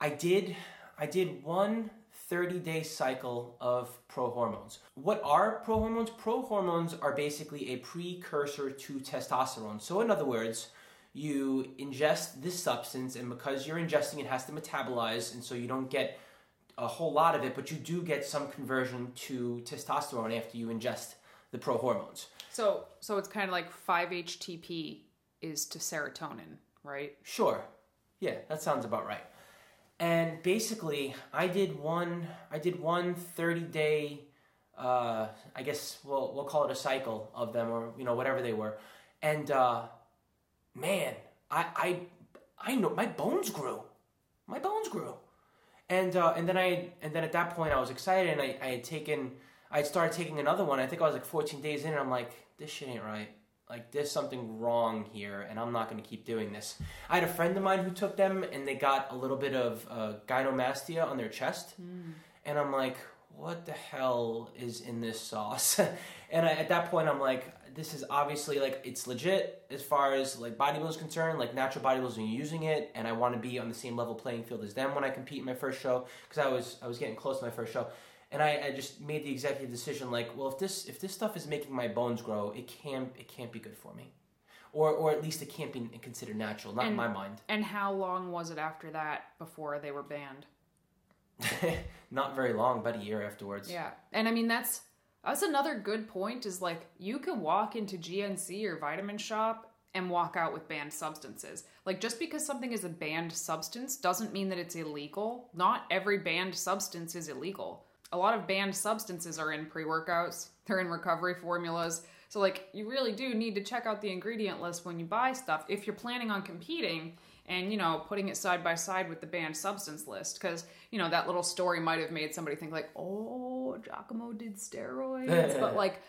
I did I did one 30 day cycle of pro hormones. What are pro hormones? Pro hormones are basically a precursor to testosterone. So, in other words, you ingest this substance, and because you're ingesting it, has to metabolize, and so you don't get a whole lot of it, but you do get some conversion to testosterone after you ingest the pro hormones. So so it's kind of like 5-HTP is to serotonin, right? Sure. Yeah, that sounds about right. And basically, I did one. I did one 30 day. Uh, I guess we'll we'll call it a cycle of them, or you know whatever they were. And uh, man, I I I know my bones grew. My bones grew. And uh, and then I and then at that point I was excited and I, I had taken I started taking another one. I think I was like 14 days in and I'm like this shit ain't right. Like there's something wrong here, and I'm not going to keep doing this. I had a friend of mine who took them, and they got a little bit of uh, gynomastia on their chest, and I'm like, what the hell is in this sauce? *laughs* and I, at that point, I'm like, this is obviously like it's legit as far as like bodybuilders concerned. Like natural bodybuilders are using it, and I want to be on the same level playing field as them when I compete in my first show because I was I was getting close to my first show. And I, I just made the executive decision, like, well, if this if this stuff is making my bones grow, it can't it can't be good for me, or or at least it can't be considered natural, not in my mind. And how long was it after that before they were banned? *laughs* not very long, about a year afterwards. Yeah. And I mean that's that's another good point is like you can walk into GNC or Vitamin Shoppe and walk out with banned substances. Like just because something is a banned substance doesn't mean that it's illegal. Not every banned substance is illegal. A lot of banned substances are in pre-workouts, they're in recovery formulas. So like you really do need to check out the ingredient list when you buy stuff if you're planning on competing and you know putting it side by side with the banned substance list. Because you know that little story might have made somebody think like oh giacomo did steroids. *laughs* But like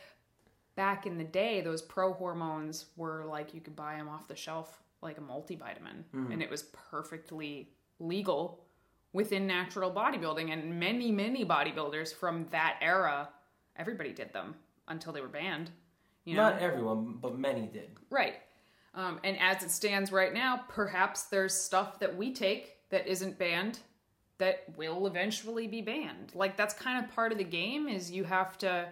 back in the day those pro hormones were like you could buy them off the shelf like a multivitamin. Hmm. And it was perfectly legal within natural bodybuilding and many many bodybuilders from that era everybody did them until they were banned you know Not everyone, but many did. Right. Um, and as it stands right now, perhaps there's stuff that we take that isn't banned that will eventually be banned. Like that's kind of part of the game is you have to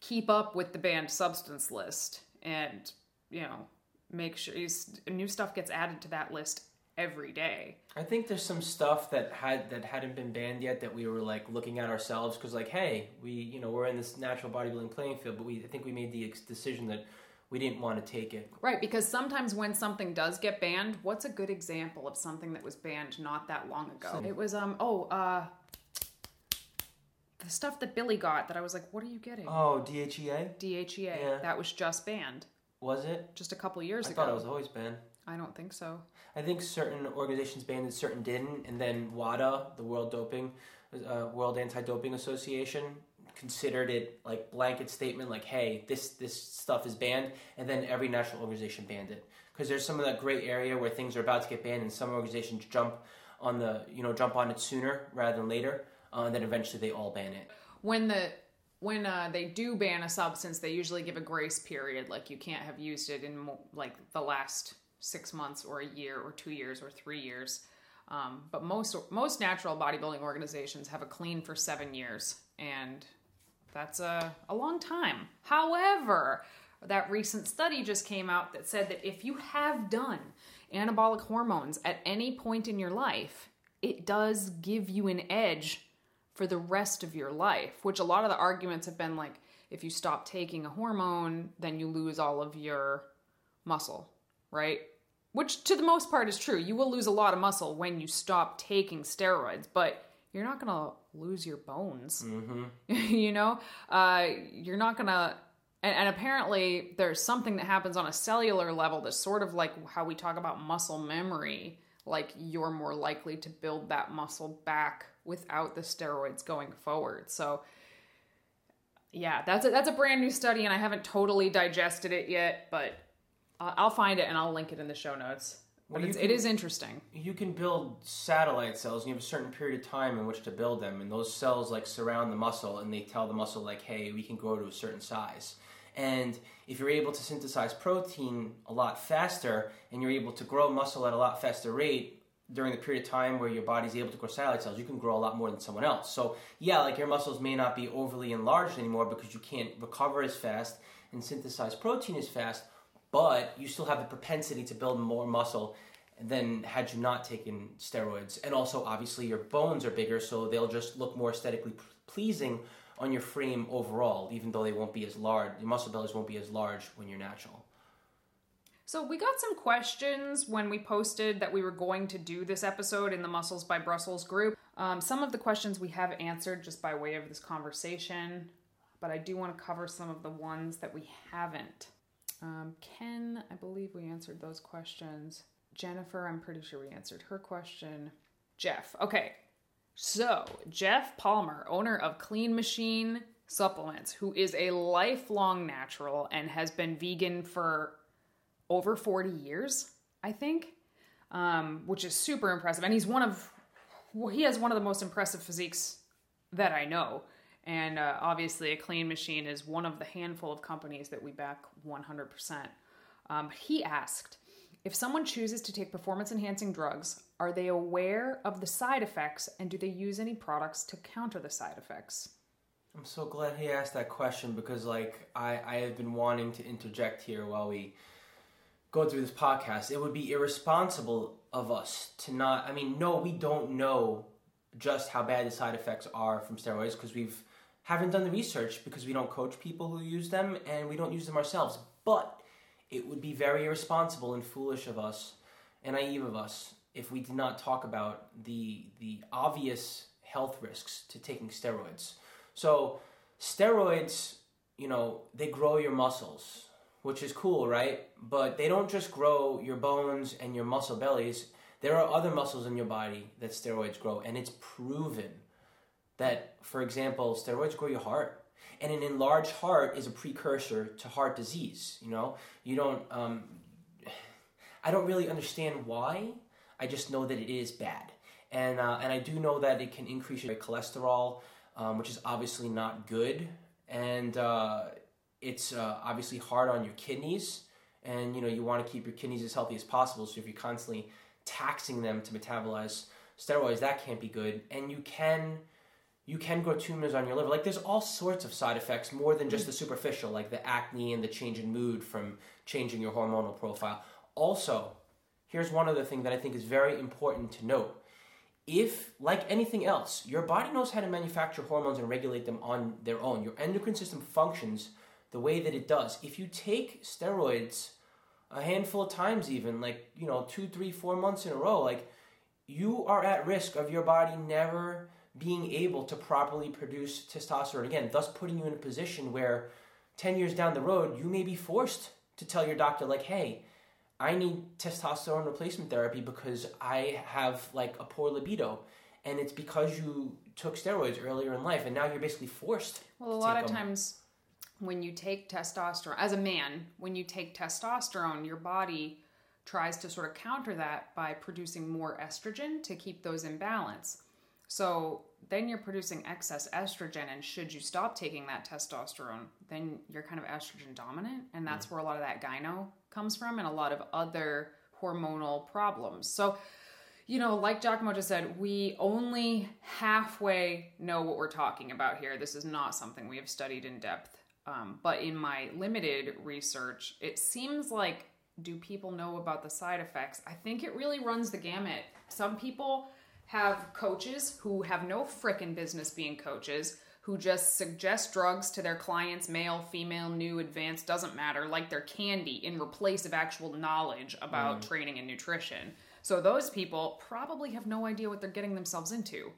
keep up with the banned substance list and, you know, make sure you, new stuff gets added to that list every day. I think there's some stuff that had that hadn't been banned yet that we were like looking at ourselves because like hey we you know we're in this natural bodybuilding playing field but we I think we made the ex- decision that we didn't want to take it Right, because sometimes when something does get banned, what's a good example of something that was banned not that long ago? It was um oh uh the stuff that Billy got that I was like, what are you getting? oh DHEA DHEA. Yeah. That was just banned was it just a couple years I ago. I thought it was always banned I don't think so. I think certain organizations banned it certain didn't and then WADA the World Doping uh, World Anti-Doping Association considered it like blanket statement like hey this this stuff is banned and then every national organization banned it because there's some of that gray area where things are about to get banned and some organizations jump on the you know jump on it sooner rather than later uh, and then eventually they all ban it When the when uh, they do ban a substance, they usually give a grace period, like you can't have used it in mo- like the last six months or a year or two years or three years. Um, but most most natural bodybuilding organizations have a clean for seven years, and that's a, a long time. However, that recent study just came out that said that if you have done anabolic hormones at any point in your life, it does give you an edge for the rest of your life, which a lot of the arguments have been like if you stop taking a hormone, then you lose all of your muscle, right? Which to the most part is true. You will lose a lot of muscle when you stop taking steroids, but you're not going to lose your bones. *laughs* you know, uh, you're not going to. And, and apparently, there's something that happens on a cellular level that's sort of like how we talk about muscle memory. Like you're more likely to build that muscle back without the steroids going forward. So, yeah, that's a, that's a brand new study, and I haven't totally digested it yet, but uh, I'll find it and I'll link it in the show notes. But Well, it's, can- it is interesting. you can build satellite cells and you have a certain period of time in which to build them and those cells like surround the muscle and they tell the muscle like hey we can grow to a certain size and if you're able to synthesize protein a lot faster and you're able to grow muscle at a lot faster rate during the period of time where your body's able to grow satellite cells you can grow a lot more than someone else so yeah like your muscles may not be overly enlarged anymore because you can't recover as fast and synthesize protein as fast but you still have the propensity to build more muscle than had you not taken steroids. And also, obviously, your bones are bigger, so they'll just look more aesthetically pleasing on your frame overall, even though they won't be as large. Your muscle bellies won't be as large when you're natural. So we got some questions when we posted that we were going to do this episode in the Muscles by Brussels group. Um, some of the questions we have answered just by way of this conversation, but I do want to cover some of the ones that we haven't. Um, Ken, I believe we answered those questions. Jennifer, I'm pretty sure we answered her question. Jeff, okay. So, Jeff Palmer, owner of Clean Machine Supplements, who is a lifelong natural and has been vegan for over 40 years, I think, um, which is super impressive. And he's one of, he has one of the most impressive physiques that I know. And uh, obviously, a clean machine is one of the handful of companies that we back 100%. Um, he asked if someone chooses to take performance enhancing drugs, are they aware of the side effects and do they use any products to counter the side effects? I'm so glad he asked that question because, like, I, I have been wanting to interject here while we go through this podcast. It would be irresponsible of us to not. I mean, no, we don't know just how bad the side effects are from steroids because we've haven't done the research because we don't coach people who use them and we don't use them ourselves. But it would be very irresponsible and foolish of us and naive of us if we did not talk about the the obvious health risks to taking steroids. So steroids, you know, they grow your muscles, which is cool, right? But they don't just grow your bones and your muscle bellies. There are other muscles in your body that steroids grow, and it's proven that, for example, steroids grow your heart. And an enlarged heart is a precursor to heart disease. You know, you don't. Um, I don't really understand why. I just know that it is bad, and uh, and I do know that it can increase your cholesterol, um, which is obviously not good, and uh, it's uh, obviously hard on your kidneys. And you know you want to keep your kidneys as healthy as possible. So if you're constantly taxing them to metabolize steroids, that can't be good. And you can you can grow tumors on your liver. Like there's all sorts of side effects more than just the superficial, like the acne and the change in mood from changing your hormonal profile. Also, here's one other thing that I think is very important to note. If, like anything else, your body knows how to manufacture hormones and regulate them on their own, your endocrine system functions the way that it does. If you take steroids a handful of times, even like, you know, two, three, four months in a row, like you are at risk of your body never being able to properly produce testosterone again, thus putting you in a position where 10 years down the road, you may be forced to tell your doctor, like, hey, I need testosterone replacement therapy because I have like a poor libido. And it's because you took steroids earlier in life, and now you're basically forced. Well, a lot of 'em. times when you take testosterone, as a man, when you take testosterone, your body tries to sort of counter that by producing more estrogen to keep those in balance. So then you're producing excess estrogen, and should you stop taking that testosterone, then you're kind of estrogen dominant, and that's where a lot of that gyno comes from, and a lot of other hormonal problems. So you know, like Giacomo just said, we only halfway know what we're talking about here. This is not something we have studied in depth. Um, but in my limited research, it seems like do people know about the side effects? I think it really runs the gamut. Some people have coaches who have no frickin' business being coaches, who just suggest drugs to their clients, male, female, new, advanced, doesn't matter, like they're candy in replace of actual knowledge about mm. training and nutrition. So those people probably have no idea what they're getting themselves into.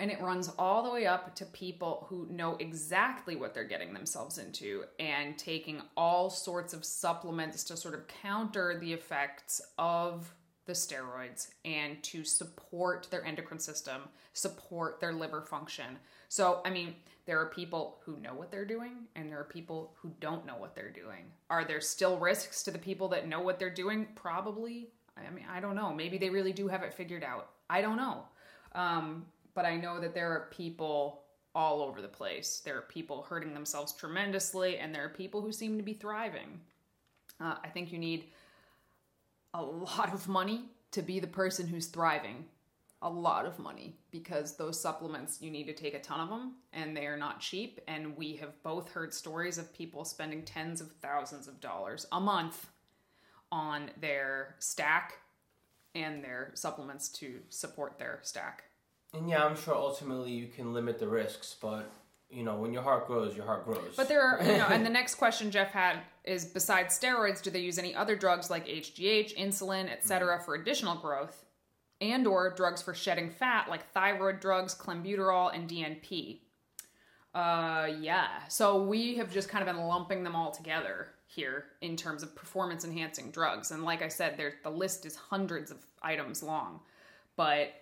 And it runs all the way up to people who know exactly what they're getting themselves into and taking all sorts of supplements to sort of counter the effects of the steroids and to support their endocrine system, support their liver function. So, I mean, there are people who know what they're doing and there are people who don't know what they're doing. Are there still risks to the people that know what they're doing? Probably. I mean, I don't know. Maybe they really do have it figured out. I don't know. Um, but I know that there are people all over the place. There are people hurting themselves tremendously, and there are people who seem to be thriving. Uh, I think you need a lot of money to be the person who's thriving. A lot of money because those supplements, you need to take a ton of them and they are not cheap. And we have both heard stories of people spending tens of thousands of dollars a month on their stack and their supplements to support their stack. And yeah, I'm sure ultimately you can limit the risks, but you know, when your heart grows, your heart grows. But there are, you know, and the *laughs* next question Jeff had is besides steroids, do they use any other drugs like HGH, insulin, etc., for additional growth, and or drugs for shedding fat like thyroid drugs, clenbuterol, and DNP? Uh, yeah. So we have just kind of been lumping them all together here in terms of performance enhancing drugs, and like I said, the list is hundreds of items long, but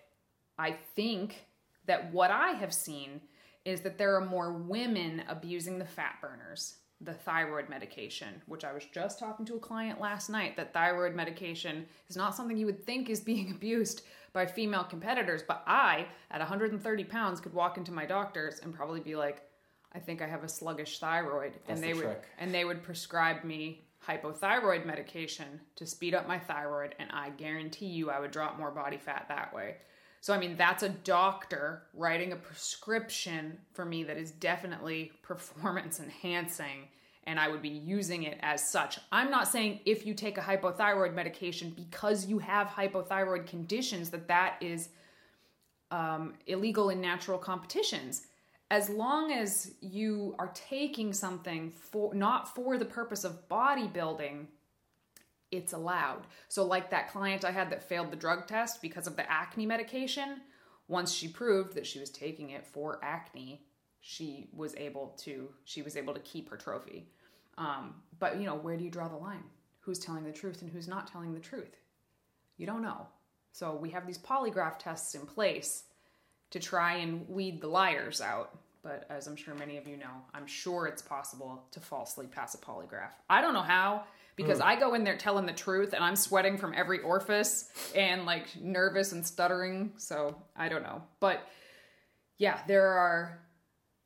I think that what I have seen is that there are more women abusing the fat burners, the thyroid medication, which I was just talking to a client last night that thyroid medication is not something you would think is being *laughs* abused by female competitors. But I, at 130 pounds, could walk into my doctor's and probably be like, I think I have a sluggish thyroid. That's and they the would trick. and they would prescribe me hypothyroid medication to speed up my thyroid and I guarantee you I would drop more body fat that way. So I mean that's a doctor writing a prescription for me that is definitely *laughs* performance enhancing and I would be using it as such. I'm not saying if you take a hypothyroid medication because you have hypothyroid conditions that that is um, illegal in natural competitions. As long as you are taking something for not for the purpose of bodybuilding, it's allowed. So, like that client I had that failed the drug test because of the acne medication, once she proved that she was taking it for acne, she was able to she was able to keep her trophy. Um, but you know, where do you draw the line? Who's telling the truth and who's not telling the truth? You don't know. So we have these polygraph tests in place to try and weed the liars out. But as I'm sure many of you know, I'm sure it's possible to falsely pass a polygraph. I don't know how because I go in there telling the truth and I'm sweating from every orifice and like nervous and stuttering. So I don't know. But yeah, there are.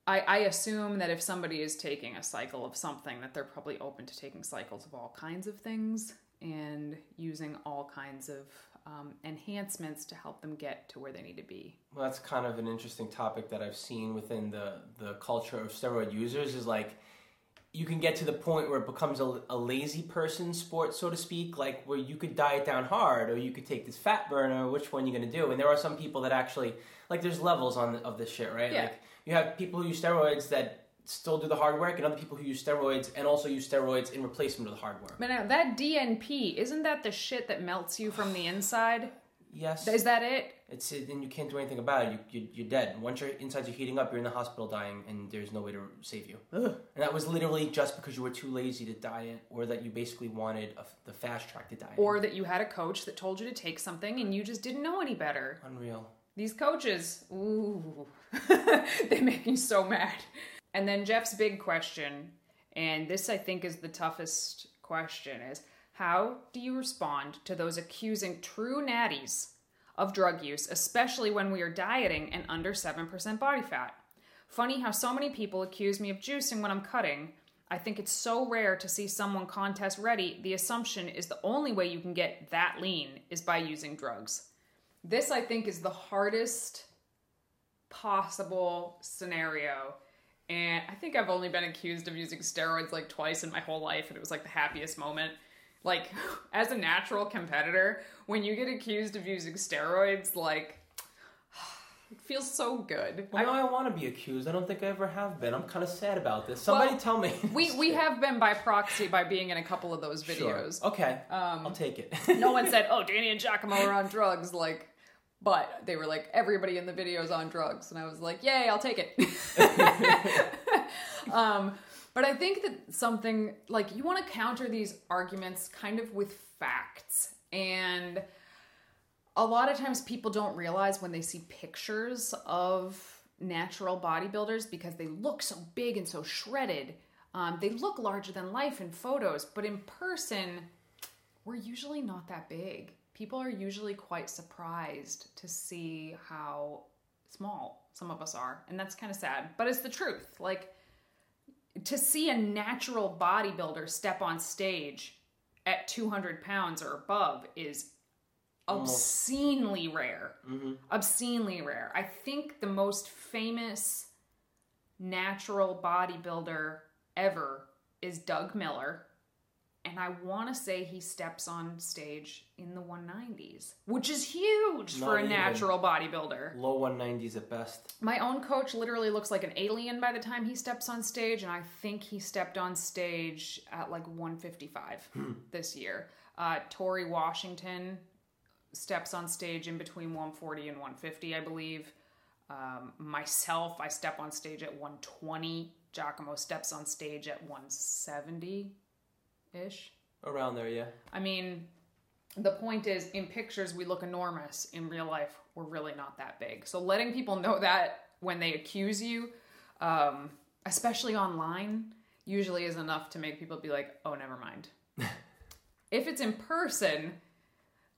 I, I assume that if somebody is taking a cycle of something, that they're probably open to taking cycles of all kinds of things and using all kinds of um, enhancements to help them get to where they need to be. Well, that's kind of an interesting topic that I've seen within the the culture of steroid users. Is like you can get to the point where it becomes a, a lazy person sport, so to speak, like where you could diet down hard or you could take this fat burner. Which one you going to do? And there are some people that actually like. There's levels on of this shit, right? Yeah. Like you have people who use steroids that still do the hard work, and other people who use steroids and also use steroids in replacement of the hard work. But now that DNP, isn't that the shit that melts you from the inside? *sighs* Yes, Is that it? It's and you can't do anything about it. You, you you're dead. Once your insides are heating up, you're in the hospital dying, and there's no way to save you. And that was literally just because you were too lazy to diet, or that you basically wanted a, the fast track to diet. Or that you had a coach that told you to take something and you just didn't know any better. unreal. These coaches, ooh, *laughs* they make me so mad. And then Jeff's big question, and this I think is the toughest question, is how do you respond to those accusing true natties of drug use, especially when we are dieting and under 7% body fat? Funny how so many people accuse me of juicing when I'm cutting. I think it's so rare to see someone contest ready. The assumption is the only way you can get that lean is by using drugs. This, I think, is the hardest possible scenario. And I think I've only been accused of using steroids like twice in my whole life, and it was like the happiest moment. Like, *laughs* as a natural competitor, when you get accused of using steroids, like, *sighs* it feels so good. Well, now I want to be accused. I don't think I ever have been. I'm kind of sad about this. Somebody Well, tell me. *laughs* We, we *laughs* have been by proxy by being in a couple of those videos. Sure. videos. Okay, Um, I'll take it. no one said, "Oh, Danny and Giacomo are on drugs." Like, but they were like, "Everybody in the video is on drugs," and I was like, "Yay, I'll take it." um, but I think that something like you want to counter these arguments kind of with facts, and a lot of times people don't realize when they see pictures of natural bodybuilders because they look so big and so shredded. Um, they look larger than life in photos, but in person, we're usually not that big. People are usually quite surprised to see how small some of us are, and that's kind of sad, but it's the truth. Like to see a natural bodybuilder step on stage at 200 pounds or above is oh. obscenely rare. Mm-hmm. Obscenely rare. I think the most famous natural bodybuilder ever is Doug Miller. And I want to say he steps on stage in the 190s, which is huge Not for a natural bodybuilder. Low 190s at best. My own coach literally looks like an alien by the time he steps on stage, and I think he stepped on stage at like 155 this year. Uh, Tori Washington steps on stage in between 140 and 150, I believe. Um, myself, I step on stage at 120. Giacomo steps on stage at 170 ish. Around there, yeah. I mean, the point is, in pictures, we look enormous. In real life, we're really not that big. So letting people know that when they accuse you um, especially online, usually is enough to make people be like, oh, never mind. *laughs* if it's in person,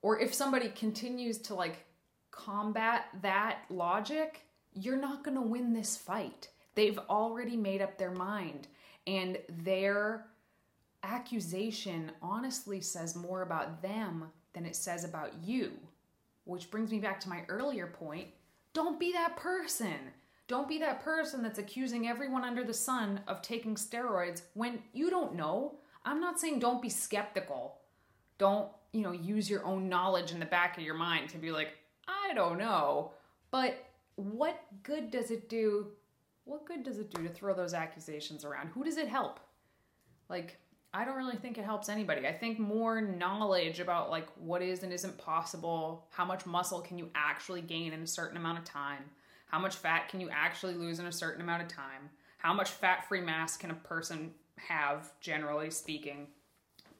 or if somebody continues to like combat that logic, you're not going to win this fight. They've already made up their mind, and their accusation honestly says more about them than it says about you. Which brings me back to my earlier point don't be that person. Don't be that person that's accusing everyone under the sun of taking steroids when you don't know. I'm not saying don't be skeptical. Don't, you know, use your own knowledge in the back of your mind to be like, I don't know. But what good does it do? What good does it do to throw those accusations around? Who does it help? Like, I don't really think it helps anybody. I think more knowledge about like what is and isn't possible, how much muscle can you actually gain in a certain amount of time, how much fat can you actually lose in a certain amount of time, how much fat-free mass can a person have generally speaking.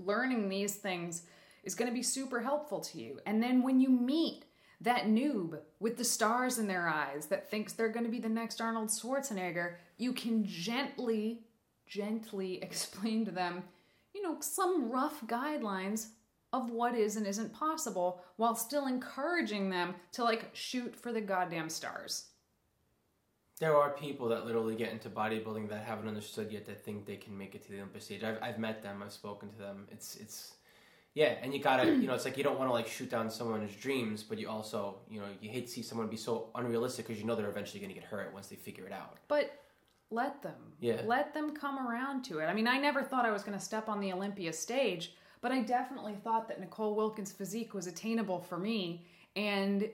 Learning these things is going to be super helpful to you. And then when you meet that noob with the stars in their eyes that thinks they're going to be the next Arnold Schwarzenegger, you can gently, gently *laughs* explain to them, you know, some rough guidelines of what is and isn't possible while still encouraging them to like shoot for the goddamn stars. There are people that literally get into bodybuilding that haven't understood yet that think they can make it to the Olympic stage. I've, I've met them. I've spoken to them. It's it's yeah, and you gotta you know it's like you don't want to like shoot down someone's dreams, but you also you know you hate to see someone be so unrealistic because you know they're eventually going to get hurt once they figure it out. But let them. Yeah. Let them come around to it. I mean, I never thought I was going to step on the Olympia stage, but I definitely thought that Nicole Wilkins' physique was attainable for me. And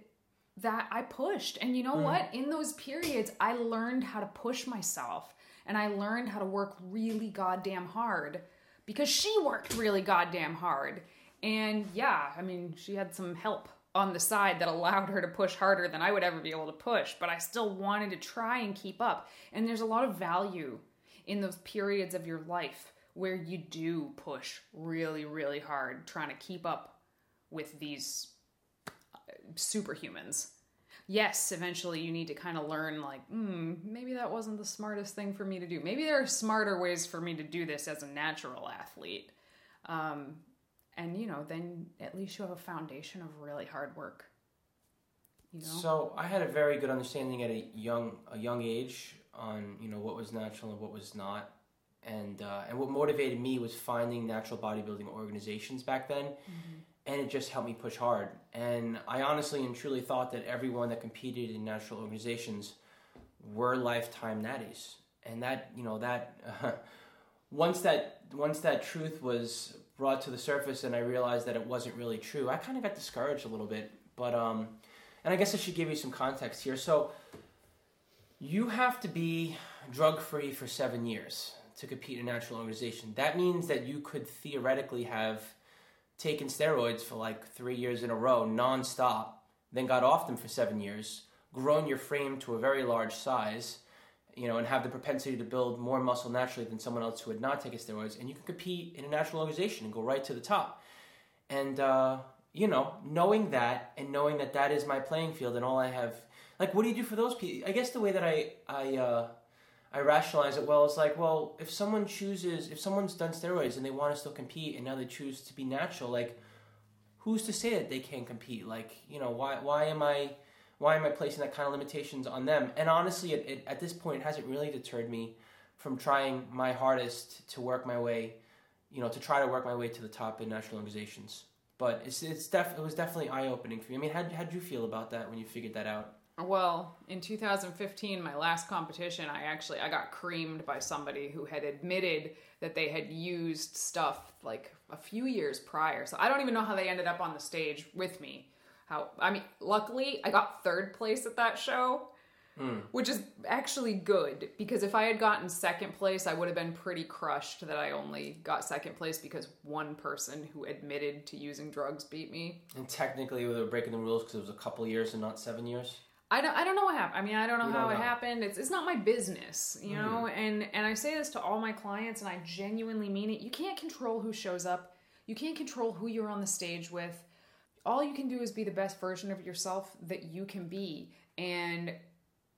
that I pushed. And you know mm. what? In those periods, I learned how to push myself and I learned how to work really goddamn hard because she worked really goddamn hard. And yeah, I mean, she had some help on the side that allowed her to push harder than I would ever be able to push, but I still wanted to try and keep up. And there's a lot of value in those periods of your life where you do push really, really hard trying to keep up with these superhumans. Yes, eventually you need to kind of learn, like, hmm, maybe that wasn't the smartest thing for me to do. Maybe there are smarter ways for me to do this as a natural athlete. Um, and, you know, then at least you have a foundation of really hard work. You know? So I had a very good understanding at a young a young age on you know what was natural and what was not, and uh, and what motivated me was finding natural bodybuilding organizations back then, and it just helped me push hard. And I honestly and truly thought that everyone that competed in natural organizations were lifetime natties, and that you know that uh, *laughs* once that once that truth was brought to the surface and I realized that it wasn't really true, I kind of got discouraged a little bit. But um, and I guess I should give you some context here. So you have to be drug free for seven years to compete in a national organization. That means that you could theoretically have taken steroids for like three years in a row, nonstop, then got off them for seven years, grown your frame to a very large size, you know, and have the propensity to build more muscle naturally than someone else who had not taken steroids, and you can compete in a national organization and go right to the top. And uh, you know, knowing that and knowing that that is my playing field, and all I have, like, what do you do for those people? I guess the way that I I uh, I rationalize it well is like, well, if someone chooses, if someone's done steroids and they want to still compete, and now they choose to be natural, like, who's to say that they can't compete? Like, you know, why why am I why am I placing that kind of limitations on them? And honestly, it, it, at this point, it hasn't really deterred me from trying my hardest to work my way, you know, to try to work my way to the top in national organizations. But it's it's def- it was definitely eye opening for me. I mean, how how did you feel about that when you figured that out? Well, in 2015, my last competition, I actually I got creamed by somebody who had admitted that they had used stuff like a few years prior. So I don't even know how they ended up on the stage with me. How I mean, luckily I got third place at that show, hmm. which is actually good because if I had gotten second place, I would have been pretty crushed that I only got second place because one person who admitted to using drugs beat me. And technically, they were breaking the rules because it was a couple years and not seven years. I don't, I don't know what happened. I mean, I don't know You how don't it know. happened. It's, it's not my business, you hmm. know? And, and I say this to all my clients and I genuinely mean it. You can't control who shows up. You can't control who you're on the stage with. All you can do is be the best version of yourself that you can be. And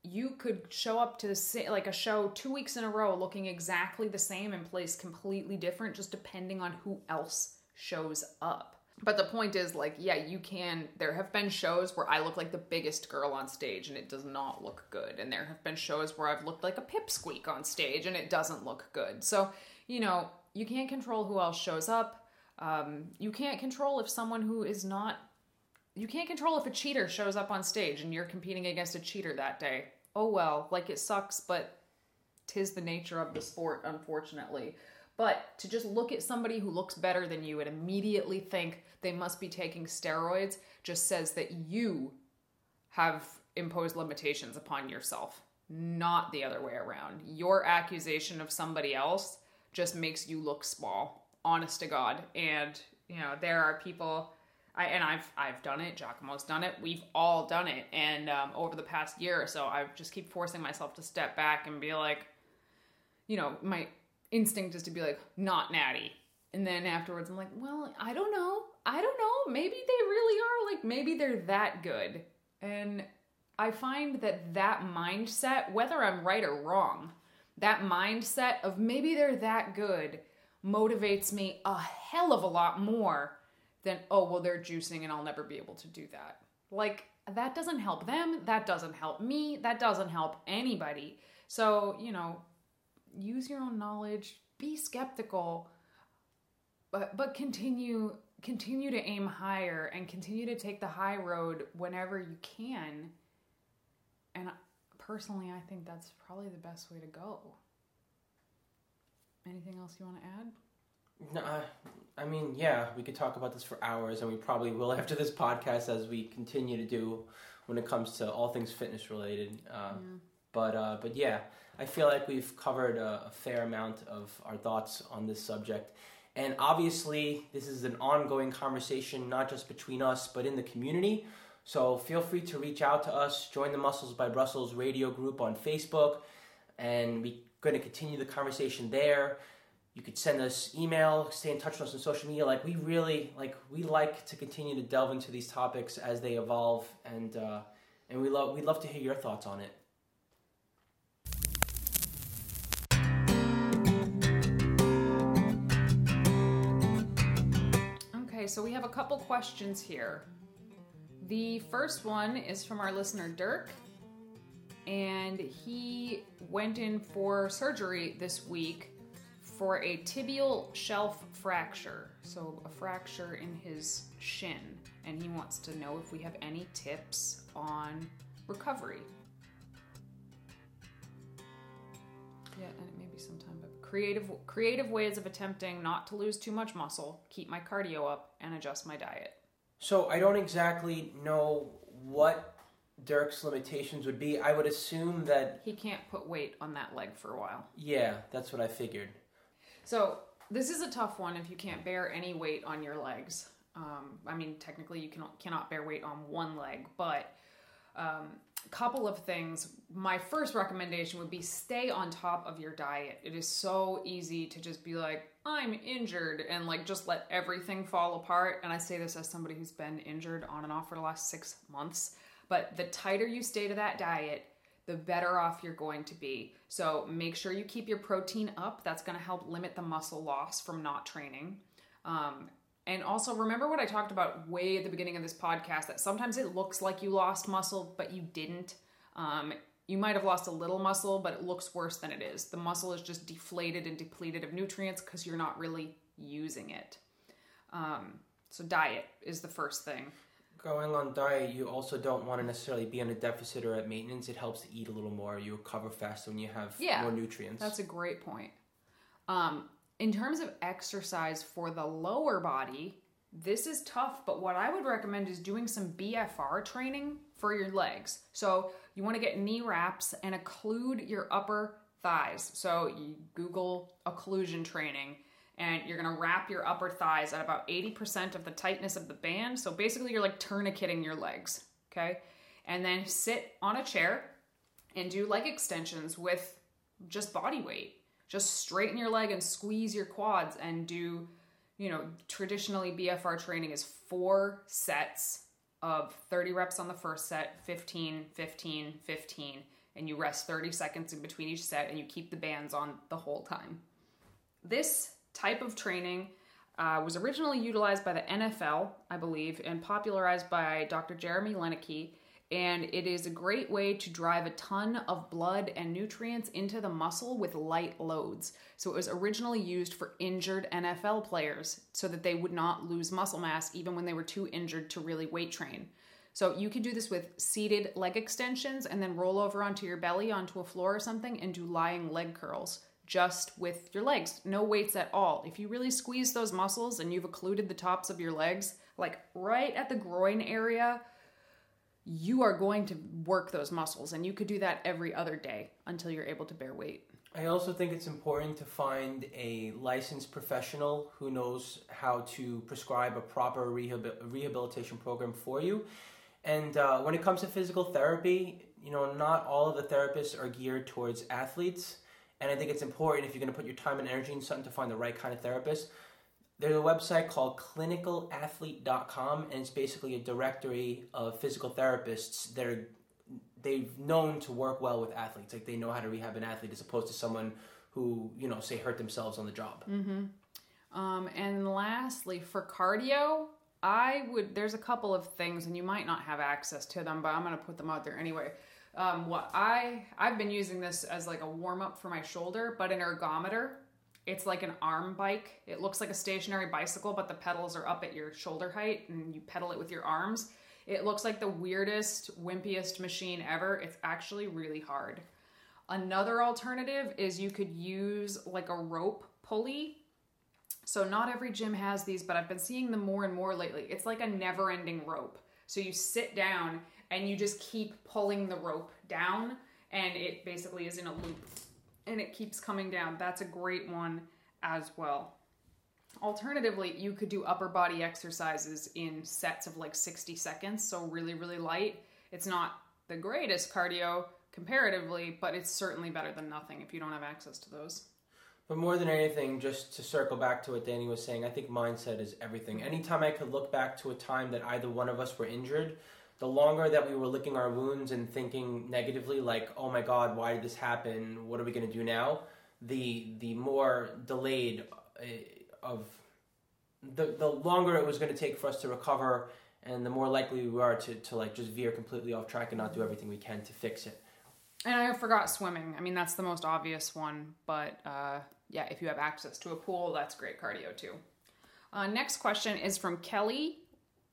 you could show up to say, like a show two weeks in a row looking exactly the same and place completely different just depending on who else shows up. But the point is like yeah you can there have been shows where i look like the biggest girl on stage and it does not look good. And there have been shows where i've looked like a pipsqueak on stage and it doesn't look good. So you know you can't control who else shows up um, you can't control if someone who is not you can't control if a cheater shows up on stage and you're competing against a cheater that day. Oh well, like it sucks, but tis the nature of the sport, unfortunately. But to just look at somebody who looks better than you and immediately think they must be taking steroids just says that you have imposed limitations upon yourself, not the other way around. Your accusation of somebody else just makes you look small, honest to God. And, you know, there are people I, and I've I've done it. Giacomo's done it. We've all done it. And um, over the past year or so, I just keep forcing myself to step back and be like, you know, my instinct is to be like, not natty. And then afterwards, I'm like, well, I don't know. I don't know. Maybe they really are. Like, maybe they're that good. And I find that that mindset, whether I'm right or wrong, that mindset of maybe they're that good motivates me a hell of a lot more than, oh, well, they're juicing and I'll never be able to do that. Like, that doesn't help them. That doesn't help me. That doesn't help anybody. So, you know, use your own knowledge, be skeptical, but but continue continue to aim higher and continue to take the high road whenever you can. And personally, I think that's probably the best way to go. Anything else you want to add? No, I, I mean, yeah, we could talk about this for hours, and we probably will after this podcast, as we continue to do when it comes to all things fitness related. Uh, But uh, but yeah, I feel like we've covered a, a fair amount of our thoughts on this subject, and obviously, this is an ongoing conversation, not just between us, but in the community. So feel free to reach out to us. Join the Muscles by Brussels radio group on Facebook, and we're going to continue the conversation there. You could send us email stay in touch with us on social media. Like we really like we like to continue to delve into these topics as they evolve and uh, and we love we'd love to hear your thoughts on it. Okay, so we have a couple questions here. The first one is from our listener Dirk, and he went in for surgery this week for a tibial shaft fracture, so a fracture in his shin, and he wants to know if we have any tips on recovery. Yeah, and it may be sometime, but creative creative ways of attempting not to lose too much muscle, keep my cardio up, and adjust my diet. so i don't exactly know what dirk's limitations would be i would assume that He can't put weight on that leg for a while. yeah that's what i figured So this is a tough one if you can't bear any weight on your legs. Um, I mean, technically you cannot cannot bear weight on one leg, but um, couple of things. My first recommendation would be stay on top of your diet. It is so easy to just be like, I'm injured and like just let everything fall apart. And I say this as somebody who's been injured on and off for the last six months. But the tighter you stay to that diet, the better off you're going to be. So make sure you keep your protein up. That's going to help limit the muscle loss from not training. Um, and also remember what I talked about way at the beginning of this podcast that sometimes it looks like you lost muscle, but you didn't. Um, you might have lost a little muscle, but it looks worse than it is. The muscle is just deflated and depleted of nutrients because you're not really using it. Um, so, diet is the first thing. Going on diet you also don't want to necessarily be on a deficit or at maintenance it helps to eat a little more you recover faster when you have Yeah, more nutrients That's a great point. Um, in terms of exercise for the lower body, this is tough, but what I would recommend is doing some BFR training for your legs. So you want to get knee wraps and occlude your upper thighs. So you Google occlusion training and you're to wrap your upper thighs at about 80% of the tightness of the band. So basically, you're like tourniqueting your legs, okay? And then sit on a chair and do leg extensions with just body weight. Just straighten your leg and squeeze your quads and do, you know, traditionally BFR training is four sets of 30 reps on the first set, 15, 15, 15, and you rest 30 seconds in between each set and you keep the bands on the whole time. This type of training uh, was originally utilized by the NFL, I believe, and popularized by Dr. Jeremy Loenneke. And it is a great way to drive a ton of blood and nutrients into the muscle with light loads. So it was originally used for injured NFL players so that they would not lose muscle mass even when they were too injured to really weight train. So you could do this with seated leg extensions and then roll over onto your belly onto a floor or something and do lying leg curls just with your legs, no weights at all. If you really squeeze those muscles and you've occluded the tops of your legs, like right at the groin area, you are going to work those muscles and you could do that every other day until you're able to bear weight. I also think it's important to find a licensed professional who knows how to prescribe a proper rehabil- rehabilitation program for you. And uh, when it comes to physical therapy, you know, not all of the therapists are geared towards athletes. And I think it's important if you're going to put your time and energy into something to find the right kind of therapist. There's a website called clinicalathlete.com, and it's basically a directory of physical therapists that are they've known to work well with athletes. Like they know how to rehab an athlete as opposed to someone who, you know, say hurt themselves on the job. Um, and lastly, for cardio, I would. There's a couple of things, and you might not have access to them, but I'm gonna put them out there anyway. Um, what I I've been using this as like a warm up for my shoulder, but an ergometer. It's like an arm bike. It looks like a stationary bicycle, but the pedals are up at your shoulder height, and you pedal it with your arms. It looks like the weirdest, wimpiest machine ever. It's actually really hard. Another alternative is you could use like a rope pulley so not every gym has these, but I've been seeing them more and more lately. It's like a never-ending rope. So you sit down and you just keep pulling the rope down and it basically is in a loop and it keeps coming down. That's a great one as well. Alternatively, you could do upper body exercises in sets of like 60 seconds, so really really light. It's not the greatest cardio comparatively, but it's certainly better than nothing if you don't have access to those. But more than anything, just to circle back to what Danny was saying, I think mindset is everything. Anytime I could look back to a time that either one of us were injured, the longer that we were licking our wounds and thinking negatively, like, "Oh my God, why did this happen? What are we going to do now?" The the more delayed uh, of the the longer it was going to take for us to recover, and the more likely we are to to like just veer completely off track and not do everything we can to fix it. And I forgot swimming. I mean, that's the most obvious one, but uh, yeah, if you have access to a pool, that's great cardio too. Uh, next question is from Kelly,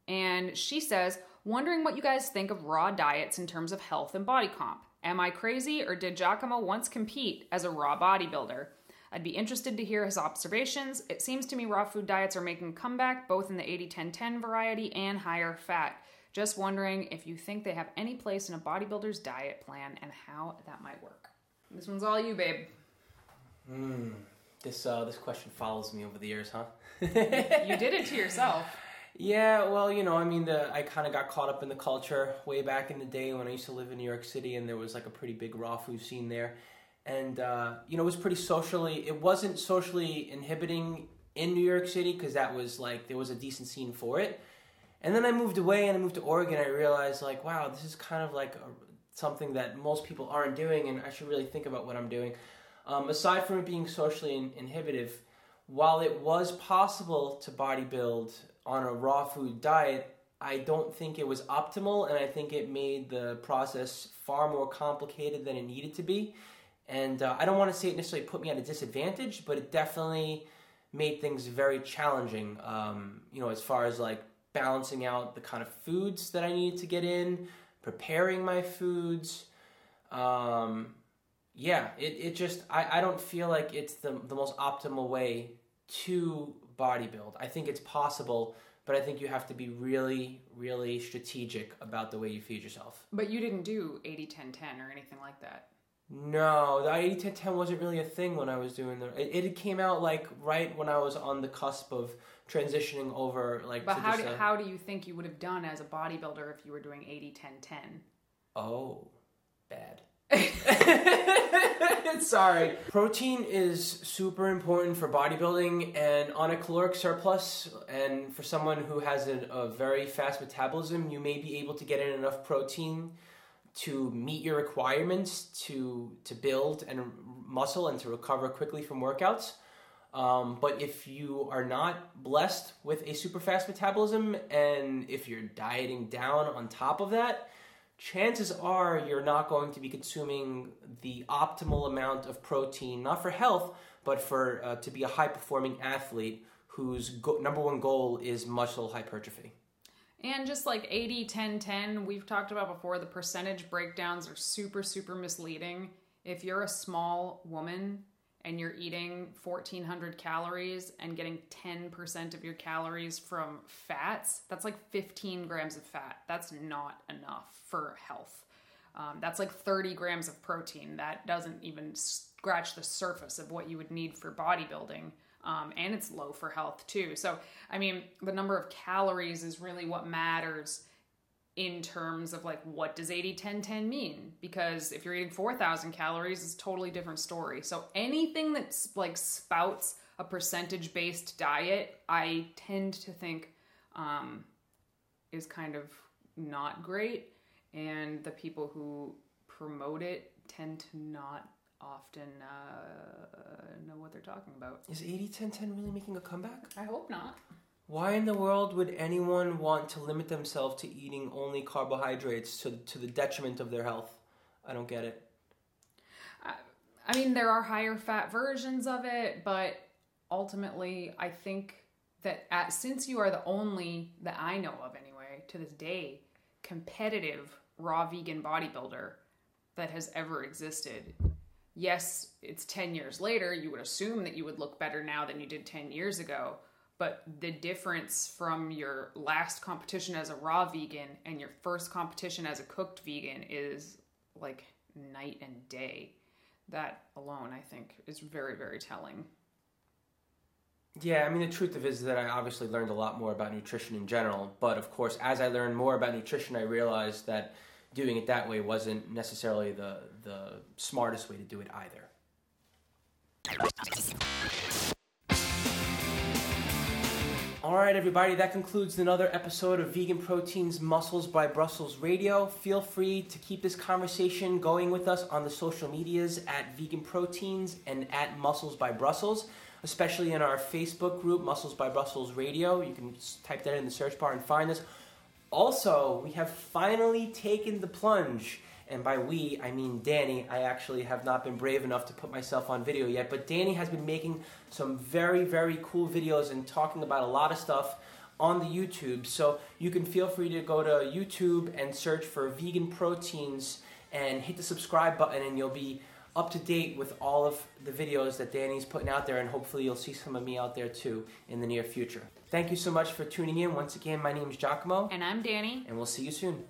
and she says, Wondering what you guys think of raw diets in terms of health and body comp. Am I crazy, or did Giacomo once compete as a raw bodybuilder? I'd be interested to hear his observations. It seems to me raw food diets are making a comeback, both in the 80 10 10 variety and higher fat. Just wondering if you think they have any place in a bodybuilder's diet plan and how that might work. This one's all you, babe. This uh, this question follows me over the years, huh? You did it to yourself. Yeah, well, you know, I mean, the I kind of got caught up in the culture way back in the day when I used to live in New York City, and there was like a pretty big raw food scene there, and uh, you know, it was pretty socially. It wasn't socially inhibiting in New York City because that was like there was a decent scene for it, and then I moved away and I moved to Oregon. I realized like, wow, this is kind of like a, something that most people aren't doing, and I should really think about what I'm doing. Um, aside from it being socially in- inhibitive, while it was possible to bodybuild on a raw food diet, I don't think it was optimal, and I think it made the process far more complicated than it needed to be. And uh, I don't want to say it necessarily put me at a disadvantage, but it definitely made things very challenging. Um, you know, as far as like balancing out the kind of foods that I needed to get in, preparing my foods. Um, yeah, it, it just I, I don't feel like it's the the most optimal way to bodybuild. I think it's possible, but I think you have to be really, really strategic about the way you feed yourself. But you didn't do 80 10 10 or anything like that. No, the 80 10 10 wasn't really a thing when I was doing the. It, it came out like right when I was on the cusp of transitioning over, like. But to how do, a- how do you think you would have done as a bodybuilder if you were doing 80 10 10? Oh, bad. *laughs* Sorry. Protein is super important for bodybuilding and on a caloric surplus, and for someone who has a, a very fast metabolism, you may be able to get in enough protein to meet your requirements to to build and muscle and to recover quickly from workouts. Um, but if you are not blessed with a super fast metabolism and if you're dieting down on top of that, chances are you're not going to be consuming the optimal amount of protein, not for health, but for uh, to be a high performing athlete whose go- number one goal is muscle hypertrophy. And just like 80, 10, 10, we've talked about before, the percentage breakdowns are super, super misleading. If you're a small woman and you're eating 1400 calories and getting 10% of your calories from fats, that's like 15 grams of fat. That's not enough for health. Um, that's like 30 grams of protein. That doesn't even scratch the surface of what you would need for bodybuilding. Um, and it's low for health too. So, I mean, the number of calories is really what matters in terms of like what does 80 10 10 mean? Because if you're eating 4000 calories it's a totally different story. So anything that's like spouts a percentage based diet i tend to think um, is kind of not great. And the people who promote it tend to not often uh, know what they're talking about. Is 80 10 10 really making a comeback? i hope not Why in the world would anyone want to limit themselves to eating only carbohydrates to, to the detriment of their health? I don't get it. I mean, there are higher fat versions of it, but ultimately, I think that at, since you are the only that I know of anyway to this day competitive raw vegan bodybuilder that has ever existed. Yes, it's 10 years later. You would assume that you would look better now than you did 10 years ago. But the difference from your last competition as a raw vegan and your first competition as a cooked vegan is like night and day. That alone, I think, is very, very telling. Yeah, I mean, the truth of it is that I obviously learned a lot more about nutrition in general. But of course, as I learned more about nutrition, I realized that doing it that way wasn't necessarily the, the smartest way to do it either. All right, everybody, that concludes another episode of Vegan Proteins Muscles by Brussels Radio. Feel free to keep this conversation going with us on the social medias at Vegan Proteins and at Muscles by Brussels, especially in our Facebook group, Muscles by Brussels Radio. You can type that in the search bar and find us. Also, we have finally taken the plunge. And by we, I mean Danny. I actually have not been brave enough to put myself on video yet, but Danny has been making some very, very cool videos and talking about a lot of stuff on the YouTube. So you can feel free to go to YouTube and search for vegan proteins and hit the subscribe button, and you'll be up to date with all of the videos that Danny's putting out there, and hopefully you'll see some of me out there too in the near future. Thank you so much for tuning in. Once again, my name is Giacomo, And I'm Danny. and we'll see you soon.